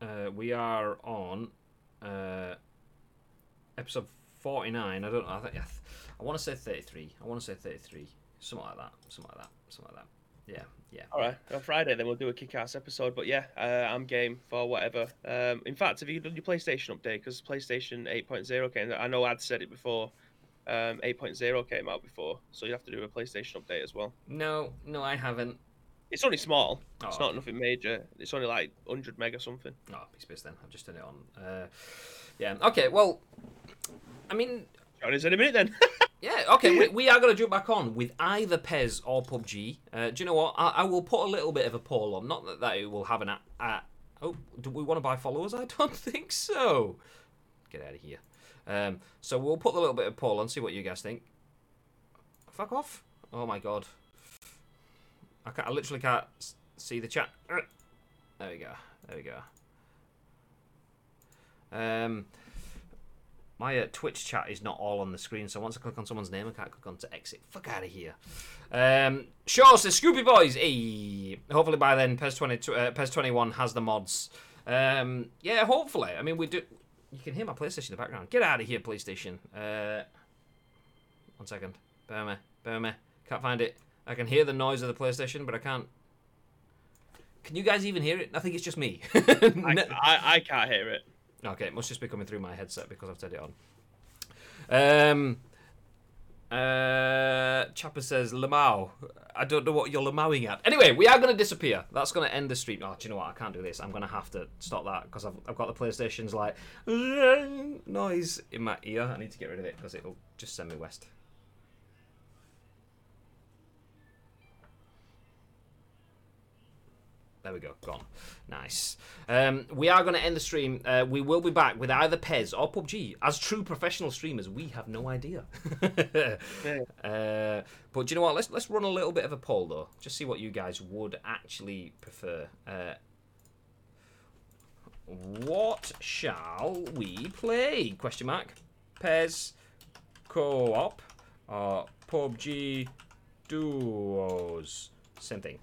Uh, we are on uh, episode forty nine. I don't know. I think I want to say thirty three. I want to say thirty three. Something like that. Something like that. Something like that. Yeah, yeah.
All right, on Friday then we'll do a kick-ass episode. But yeah, uh, I'm game for whatever. Um, in fact, have you done your PlayStation update? Because PlayStation 8.0 came. I know I'd said it before. Um, 8.0 came out before, so you have to do a PlayStation update as well.
No, no, I haven't.
It's only small.
Oh,
it's not nothing major. It's only like 100 meg or something.
Oh, piece of then. I've just turned it on. Uh, yeah. Okay. Well, I mean,
Join us in a minute then. <laughs>
Yeah, okay, we, we are going to jump back on with either PES or PUBG. Uh, do you know what? I, I will put a little bit of a poll on. Not that, that it will have an. A, a, oh, do we want to buy followers? I don't <laughs> think so. Get out of here. Um, so we'll put a little bit of poll on, see what you guys think. Fuck off. Oh my god. I, can't, I literally can't see the chat. There we go. There we go. Um, my uh, Twitch chat is not all on the screen, so once I click on someone's name, I can't click on to exit. Fuck out of here. Um, sure, so Scoopy Boys. Hopefully by then, PES 20, uh, PES 21 has the mods. Um, yeah, hopefully. I mean, we do. You can hear my PlayStation in the background. Get out of here, PlayStation. Uh, one second. Bear me. Bear me. Can't find it. I can hear the noise of the PlayStation, but I can't. Can you guys even hear it? I think it's just me. <laughs>
I, I, I can't hear it.
Okay, it must just be coming through my headset because I've turned it on. Um, uh, Chopper says Lamau. I don't know what you're Lamauing at. Anyway, we are going to disappear. That's going to end the stream. Oh, do you know what? I can't do this. I'm going to have to stop that because I've, I've got the PlayStation's like noise in my ear. I need to get rid of it because it'll just send me west. There we go, gone. Nice. Um, we are going to end the stream. Uh, we will be back with either PES or PUBG. As true professional streamers, we have no idea. <laughs> uh, but do you know what? Let's let's run a little bit of a poll though, just see what you guys would actually prefer. Uh, what shall we play? Question mark. PES co-op or PUBG duos. Same thing.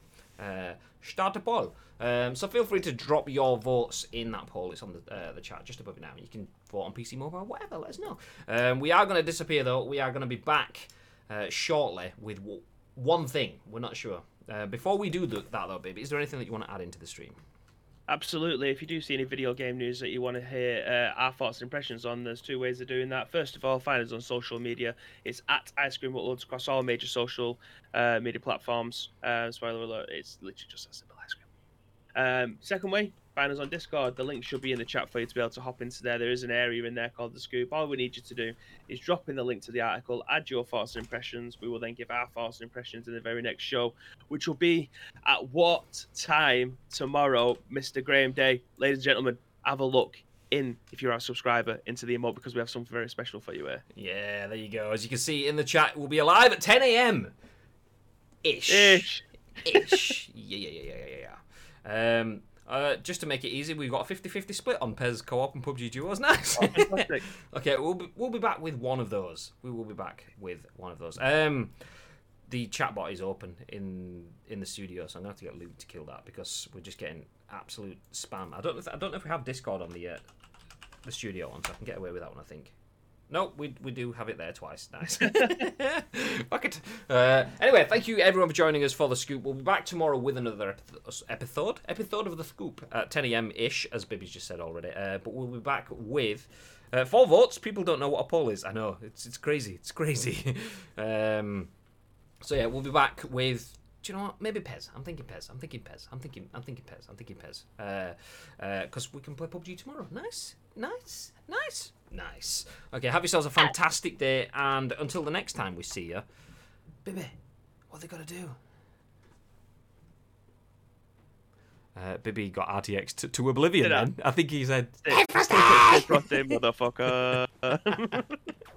Start a poll. Um, so feel free to drop your votes in that poll. It's on the uh, the chat just above it now. You can vote on PC Mobile, whatever. Let us know. Um, we are going to disappear though. We are going to be back uh, shortly with one thing. We're not sure. Uh, before we do th- that though, baby, is there anything that you want to add into the stream?
Absolutely. If you do see any video game news that you want to hear uh, our thoughts and impressions on, there's two ways of doing that. First of all, find us on social media. It's at Ice Cream Uploads across all major social uh, media platforms. Uh, spoiler alert, it's literally just a simple ice cream. Um, second way, find us on Discord. The link should be in the chat for you to be able to hop into there. There is an area in there called The Scoop. All we need you to do is drop in the link to the article, add your thoughts and impressions. We will then give our thoughts and impressions in the very next show, which will be at what time tomorrow, Mr. Graham Day. Ladies and gentlemen, have a look in, if you're our subscriber, into the emote because we have something very special for you here.
Yeah, there you go. As you can see in the chat, we'll be alive at 10 a.m. Ish.
Ish.
Ish. yeah, yeah, yeah, yeah, yeah, yeah. Um, uh, just to make it easy, we've got a 50-50 split on PES Co-op and PUBG Duos. <laughs> Nice.
Oh, <laughs>
okay, we'll be, we'll be back with one of those. We will be back with one of those. Um, the chatbot is open in in the studio, so I'm gonna have to get Luke to kill that because we're just getting absolute spam. I don't know. If, I don't know if we have Discord on the uh, the studio one, so I can get away with that one. I think. No, we, we do have it there twice. Nice. <laughs> <laughs> Fuck it. Uh, anyway, thank you everyone for joining us for the scoop. We'll be back tomorrow with another epith- episode episode of the scoop at 10 a.m. ish, as Bibby's just said already. Uh, but we'll be back with uh, four votes. People don't know what a poll is. I know it's it's crazy. It's crazy. <laughs> um, so yeah, we'll be back with. Do you know what? Maybe PES. I'm thinking PES. I'm thinking PES. I'm thinking. I'm thinking PES. I'm thinking PES. Because uh, we can play PUBG tomorrow. Nice, nice, nice, nice. Okay, have yourselves a fantastic day, and until the next time we see you, baby, what they gotta do? Uh, Bibby got RTX to, to oblivion.
I?
Then I think he said.
Stay, stay, stay, stay, motherfucker. <laughs> <laughs>